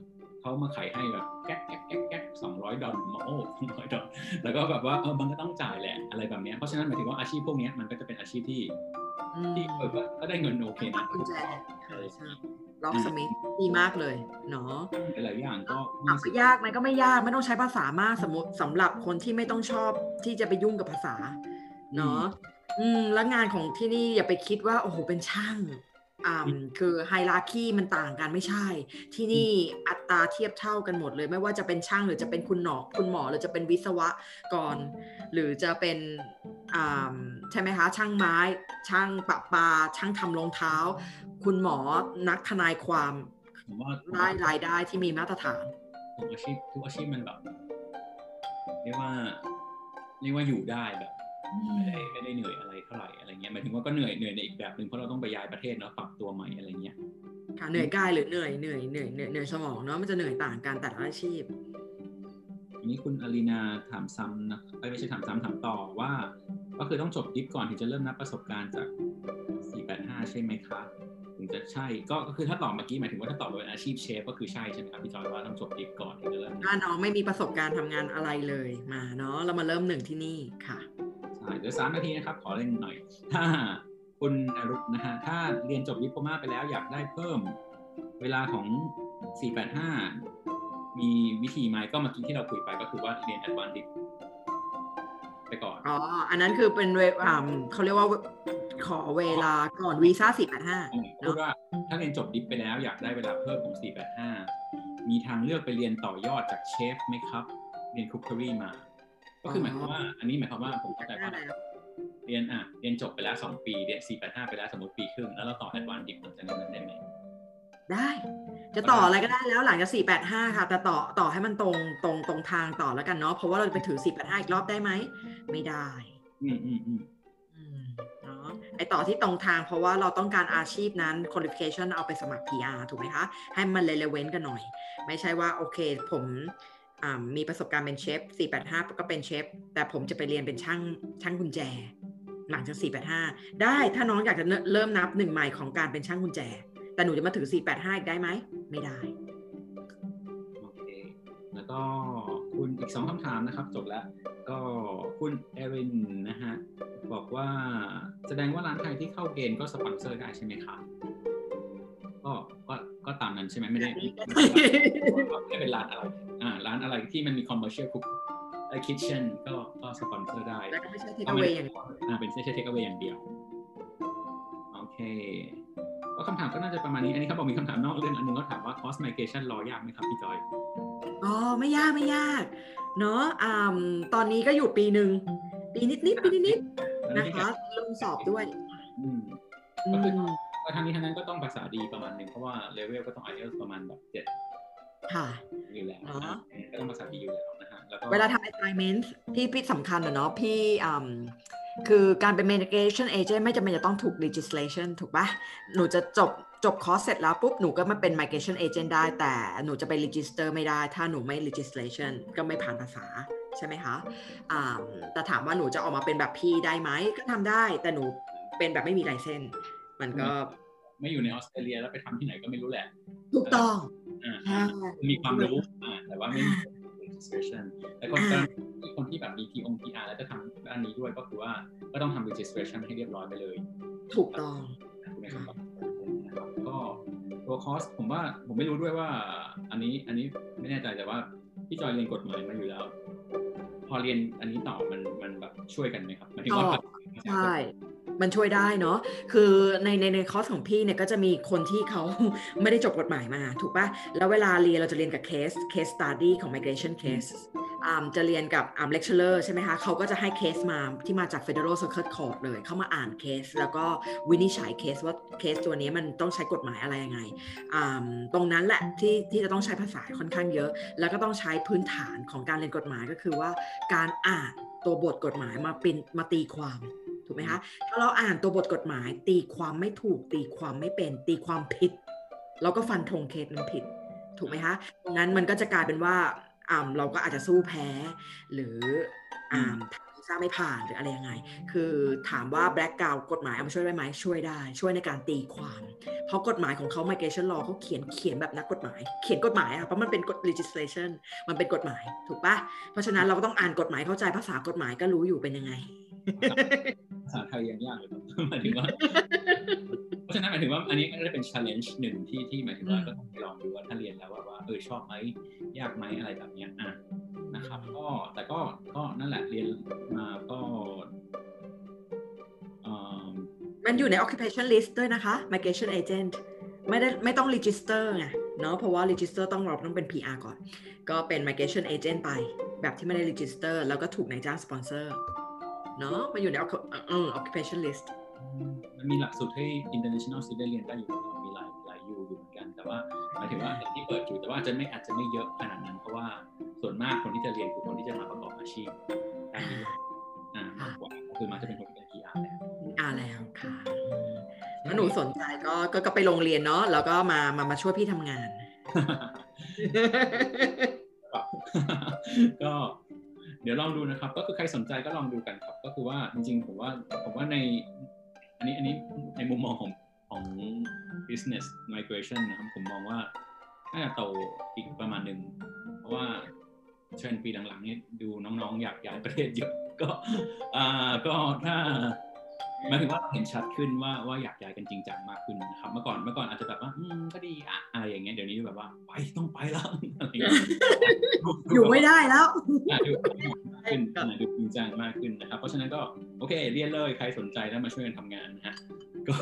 เขามาขายให้แบบแก๊กแก๊กแก๊ก แก๊กสองร้อยดอลมาโอ้สองร้อยดอลแล้วก็แบบว่าเออมันก็ต้องจ่ายแหละอะไรแบบเนี้ยเพราะฉะนั้นหมายถึงว่าอาชีพพวกเนี้ยมันก็จะเป็นอาชีพที่อืมที่เออก็ก็ได้เงินโอเคนะกุญแจใช่ใช่ล็อกสมิธดีมากเลยเนาะหลายๆอย่างก็ถามว่ายากไหมก็ไม่ยากไม่ต้องใช้ภาษามากสมมติสำหรับคนที่ไม่ต้องชอบที่จะไปยุ่งกับภาษาเนาะอืมแล้วงานของที่นี่อย่าไปคิดว่าโอ้โหเป็นช่างอ่า คือไฮราคีมันต่างกันไม่ใช่ ที่นี่อัตราเทียบเท่ากันหมดเลย ไม่ว่าจะเป็นช่างหรือจะเป็นคุณหนอคุณหมอหรือจะเป็นวิศวกร หรือจะเป็นอ่าใช่ไหมคะช่างไม้ ช่างปะปา ช่างทำรองเท้า คุณหมอนักทนายความผมว่าได้รายได้ที่มีมาตรฐานทุกอาชีพทุกอาชีพมันแบบเรียกว่าเรียกว่าอยู่ได้แบบ ไม่ได้ไม่ได้เหนื่อยอะไรเท่าไหร่อะไรเงี้ยหมายถึงว่าก็เหนื่อยเหนื่อยในอีกแบบหนึ่งเพราะเราต้องไปย้ายประเทศเนาะปรับตัวใหม่อะไรเงี้ยค่ะเหนื่อยกายหรือเหนื่อยเหนื่อยเหนื่อยเหนื่อยเหนื่อยสมองเนาะมันจะเหนื่อยต่างกันแต่ละอาชีพอันนี้คุณอลีนาถามซ้ำนะเอ้ยไม่ใช่ถามซ้ำถามต่อว่า ก็คือต้องจบดิฟก่อนถึงจะเริ่มนับประสบการณ์จาก 485 ใช่ไหมคะถึงจะใช่ก็ก็คือถ้าตอบเมื่อกี้หมายถึงว่าถ้าตอบเป็นอาชีพเชฟก็คือใช่ใช่ไหมครับพี่จอยว่าต้องจบดิฟก่อนถึงจะเริ่มถ้าน้องไม่มีประสบการณ์ทำงานอะไรเลยมาเนาะเรามาเริ่มหนึ่งที่นี่ค่ะ ใใช่เหลือสามนาทีนะครับ ขอเล่นหน่อย ถ้าคุณอรุณนะฮะถ้าเรียนจบดิปโลมาไปแล้วอยากได้เพิ่มเวลาของ 485 มีวิธีไหมก็เมื่อกี้ที่เราคุยไปก็คือว่าเรียน Advanced Dip ไปก่อน อ๋อ อันนั้นคือเป็นเวอ่าเขาเรียกว่าขอเวลาก่อนวีซ่าสี่แปดห้าพูดว่าถ้าเรียนจบดิปไปแล้วอยากได้เวลาเพิ่มของ 485 มีทางเลือกไปเรียนต่อยอดจากเชฟไหมครับ เรียนคุก c รีมา ก็คือหมายความว่า อันนี้หมายความว่าผมเข้าใจว่าเรียนอะเรียนจบไปแล้ว2ปีเรียน485ไปแล้วสมมติปีครึ่งแล้วเราต่อแอดวานดิปหลังจากนั้นได้ไหมได้ จะต่ออะไรก็ได้แล้วหลังจาก485ค่ะ แต่ต่อต่อให้มันตรงตรงตรงทางต่อแล้วกันเนาะเพราะว่าเราจะไปถือ485อีกรอบได้ไหมไม่ได้อืมอืมอืมอืมเนาะไอต่อที่ตรงทางเพราะว่าเราต้องการอาชีพนั้น qualification เอาไปสมัคร PR ถูกไหมคะ ให้มัน relevant กันหน่อย ไม่ใช่ว่าโอเคผมอ่า มีประสบการณ์เป็นเชฟ 485 ก็เป็นเชฟ แต่ผมจะไปเรียนเป็นช่างช่างกุญแจ หลังจาก 485 ได้ถ้าน้องอยากจะเริ่มนับหนึ่งใหม่ของการเป็นช่างกุญแจ แต่หนูจะมาถือ485 อีกได้ไหม ไม่ได้ โอเค แล้วก็คุณอีกสองคำถามนะครับ จบแล้ว ก็คุณเอรินนะฮะ บอกว่าแสดงว่าร้านไทยที่เข้าเกณฑ์ก็สปอนเซอร์ได้ใช่ไหมครับก็ก็ ก็ตามนั้นใช่ไหมไม่ได้ไม่ได้ไม่เป็นร้านอะไรอ่าร้านอะไรที่มันมี commercial cook ไอ kitchen ก็ก็สปอนเซอร์ได้แล้วก็ไม่ใช่ take away อย่างเดียวอ่าเป็นไม่ใช่ take away อย่างเดียวโอเคก็คำถามก็น่าจะประมาณนี้อันนี้เขาบอกมีคำถามนอกเรื่องอันนึงเขาถามว่า cost migration รอยากไหมครับพี่จอยอ๋อไม่ยากไม่ยากเนาะอ่าตอนนี้ก็อยู่ปีหนึ่งปีนิดนิดๆปีนิดนิดๆนะคะลงสอบด้วย อืมอืก็คือม ก็ทั้งนี้ทั้งนั้นก็ต้องภาษาดีประมาณหนึ่งเพราะว่าเลเวลก็ต้อง IELTS ประมาณแบบเจ็ดค่ะอยู่แล้วอ๋อนะก็ต้องภาษาดีอยู่แล้วนะฮะแล้วก็เวลาทำ assignment ที่พี่สำคัญอะเนาะพี่อืมคือการเป็น medication agent ไม่จำเป็นจะต้องถูก legislation ถูกปะหนูจะจบจบคอร์สเสร็จแล้วปุ๊บ หนูก็มาเป็น migration agent ได้ แต่หนูจะไป register ไม่ได้ ถ้าหนูไม่ legislation ก็ไม่ผ่านภาษาใช่ไหมคะอ่าแต่ถามว่าหนูจะออกมาเป็นแบบพี่ได้ไหม ก็ทำได้ แต่หนูเป็นแบบไม่มีไลเซนมันก็ ไม่อยู่ในออสเตรเลียแล้วไปทำที่ไหนก็ไม่รู้แหละ ถูกต้องอ่าใช่มีความรู้อ่าแต่ว่าไม่มี registration แต่คนกรณีคนที่แบบมี P อง PR แล้วจะทำด้านนี้ด้วยก็คือว่าก็ต้องทำ registration ให้เรียบร้อยไปเลย ถูกต้องถูกไหมครับนะครับก็ตัวคอสผมว่าผมไม่รู้ด้วยว่า อันนี้อันนี้ไม่แน่ใจแต่ว่าพี่จอยเรียนกฎหมายมาอยู่แล้ว พอเรียนอันนี้ต่อมันมันแบบช่วยกันไหมครับหมายถึงว่าต่อใช่ มันช่วยได้เนาะคือในในในคอร์สของพี่เนี่ยก็จะมีคนที่เขาไม่ได้จบกฎหมายมาถูกปะแล้วเวลาเรียนเราจะเรียนกับเคสเคส study ของ migration case อ่าจะเรียนกับอ่า lecturer ใช่ไหมคะเขาก็จะให้เคสมาที่มาจาก federal circuit court เลย เข้ามาอ่านเคส แล้วก็วินิจฉัยเคสว่าเคสตัวนี้มันต้องใช้กฎหมายอะไรยังไงอ่าตรงนั้นแหละที่ที่จะต้องใช้ภาษาค่อนข้างเยอะ แล้วก็ต้องใช้พื้นฐานของการเรียนกฎหมายก็คือว่าการอ่านตัวบทกฎหมายมาเป็นมาตีความ ถูกไหมคะถ้าเราอ่านตัวบทกฎหมาย ตีความไม่ถูก ตีความไม่เป็น ตีความผิด เราก็ฟันธงเคสมันผิด ถูกไหมคะตรงนั้นมันก็จะกลายเป็นว่าอ่าเราก็อาจจะสู้แพ้ หรืออ่าทำวีซ่าไม่ผ่านหรืออะไรยังไง คือถามว่าแบล็กกราวกฎหมายเอามาช่วยได้ไหมช่วยได้ ช่วยในการตีความ เพราะกฎหมายของเขา migration law เขาเขียนเขียนแบบนักกฎหมาย เขียนกฎหมายอะเพราะมันเป็นกฎ legislation มันเป็นกฎหมายถูกปะเพราะฉะนั้นเราก็ต้องอ่านกฎหมายเข้าใจภาษากฎหมายก็รู้อยู่เป็นยังไง ภาษาไทยยังยากเลยครับหมายถึงว่า เพราะฉะนั้นหมายถึงว่าอันนี้ก็จะเป็น challenge หนึ่งที่ที่หมายถึงว่าอืมก็ต้องไปลองดูว่าถ้าเรียนแล้วว่าว่าเออชอบไหมยากไหมอะไรแบบเนี้ยอะนะครับ ก็แต่ก็ก็นั่นแหละเรียนมาก็เอ่อมันอยู่ใน occupation list ด้วยนะคะ migration agent ไม่ได้ไม่ต้อง register ไงเนาะเพราะว่า register ต้องเราต้องเป็น PR ก่อน ก็เป็น migration agent ไป แบบที่ไม่ได้ register แล้วก็ถูกนายจ้าง sponsor เนาะมาอยู่ใน occu- เออ occupation list มันมีหลักสูตรให้ international student เรียนได้อยู่ครับมีหลายหลายยูอยู่เหมือนกัน แต่ว่าหมายถึงว่าเห็นที่เปิดอยู่แต่ว่าอาจจะไม่อาจจะไม่เยอะขนาดนั้น เพราะว่าส่วนมากคนที่จะเรียนคือคนที่จะมาประกอบอาชีพด้านนี้อ่ามากกว่าก็คือมาจะเป็นคนที่เป็น PR แหละอ่าแล้วค่ะถ้าหนูสนใจก็ก็ก็ไปโรงเรียนเนาะแล้วก็มามามาช่วยพี่ทำงานก็ เดี๋ยวลองดูนะครับ ก็คือใครสนใจก็ลองดูกันครับ ก็คือว่าจริงๆผมว่าผมว่าในอันนี้อันนี้ในมุมมองของของ business migration นะครับ ผมมองว่าน่าจะโตอีกประมาณหนึ่ง เพราะว่าเทรนด์ปีหลังๆนี้ดูน้องๆ อยากย้ายประเทศเยอะก็อ่าก็ถ้า หมายถึงว่าเห็นชัดขึ้นว่าว่าอยากย้ายกันจริงจังมากขึ้นนะครับเมื่อก่อนเมื่อก่อนอาจจะแบบว่าอืมก็ดีอะอะไรอย่างเงี้ยเดี๋ยวนี้แบบว่าไปต้องไปแล้วอะไรอย่างเงี้ยอยู่ไม่ได้แล้วอะดูมากขึ้นอะดูจริงจังมากขึ้นนะครับ เพราะฉะนั้นก็โอเคเรียนเลยใครสนใจแล้วมาช่วยกันทำงานนะฮะก็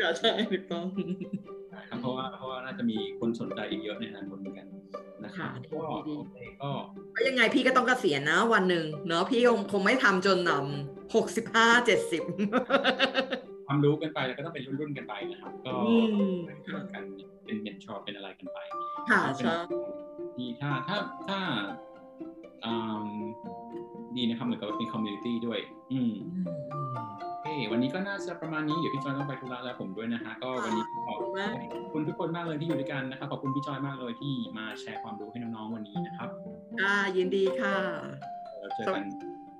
ก็ใช่ถูกต้องครับเพราะว่าเพราะว่าน่าจะมีคนสนใจอีกเยอะในอนาคตเหมือนกันนะ ครับค่ะดีก็ดีโอเคก็ก็ยังไงพี่ก็ต้องเกษียณนะ วันหนึ่งเนาะพี่คงคงไม่ทำจนนำหกสิบห้าเจ็ดสิบความรู้กันไปแล้วก็ต้องเป็นรุ่นๆกันไปนะครับ ก็อืมเป็นกันเป็น mentor เป็นอะไรกันไป ค่ะเป็นใช่ที่ถ้าถ้าถ้าอืมดีนะครับเหมือนกับว่าเป็น community ด้วย อืมอืมอืมโอเค วันนี้ก็น่าจะประมาณนี้ เดี๋ยวพี่จอยต้องไปธุระแล้วผมด้วยนะฮะ ก็วันนี้ขอบขอบคุณมากขอบคุณทุกคนมากเลยที่อยู่ด้วยกันนะครับขอบคุณพี่จอยมากเลยที่มาแชร์ความรู้ให้น้องๆวันนี้นะครับค่ะยินดีค่ะ เราเจอกัน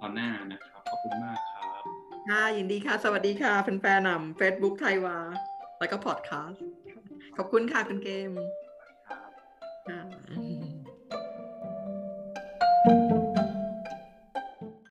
ตอนหน้านะครับ ขอบคุณมากครับค่ะยินดีค่ะ สวัสดีค่ะแฟนๆนำ Facebook ไทยวา แล้วก็พอดแคสต์ขอบคุณค่ะคุณเกมครับค่ะ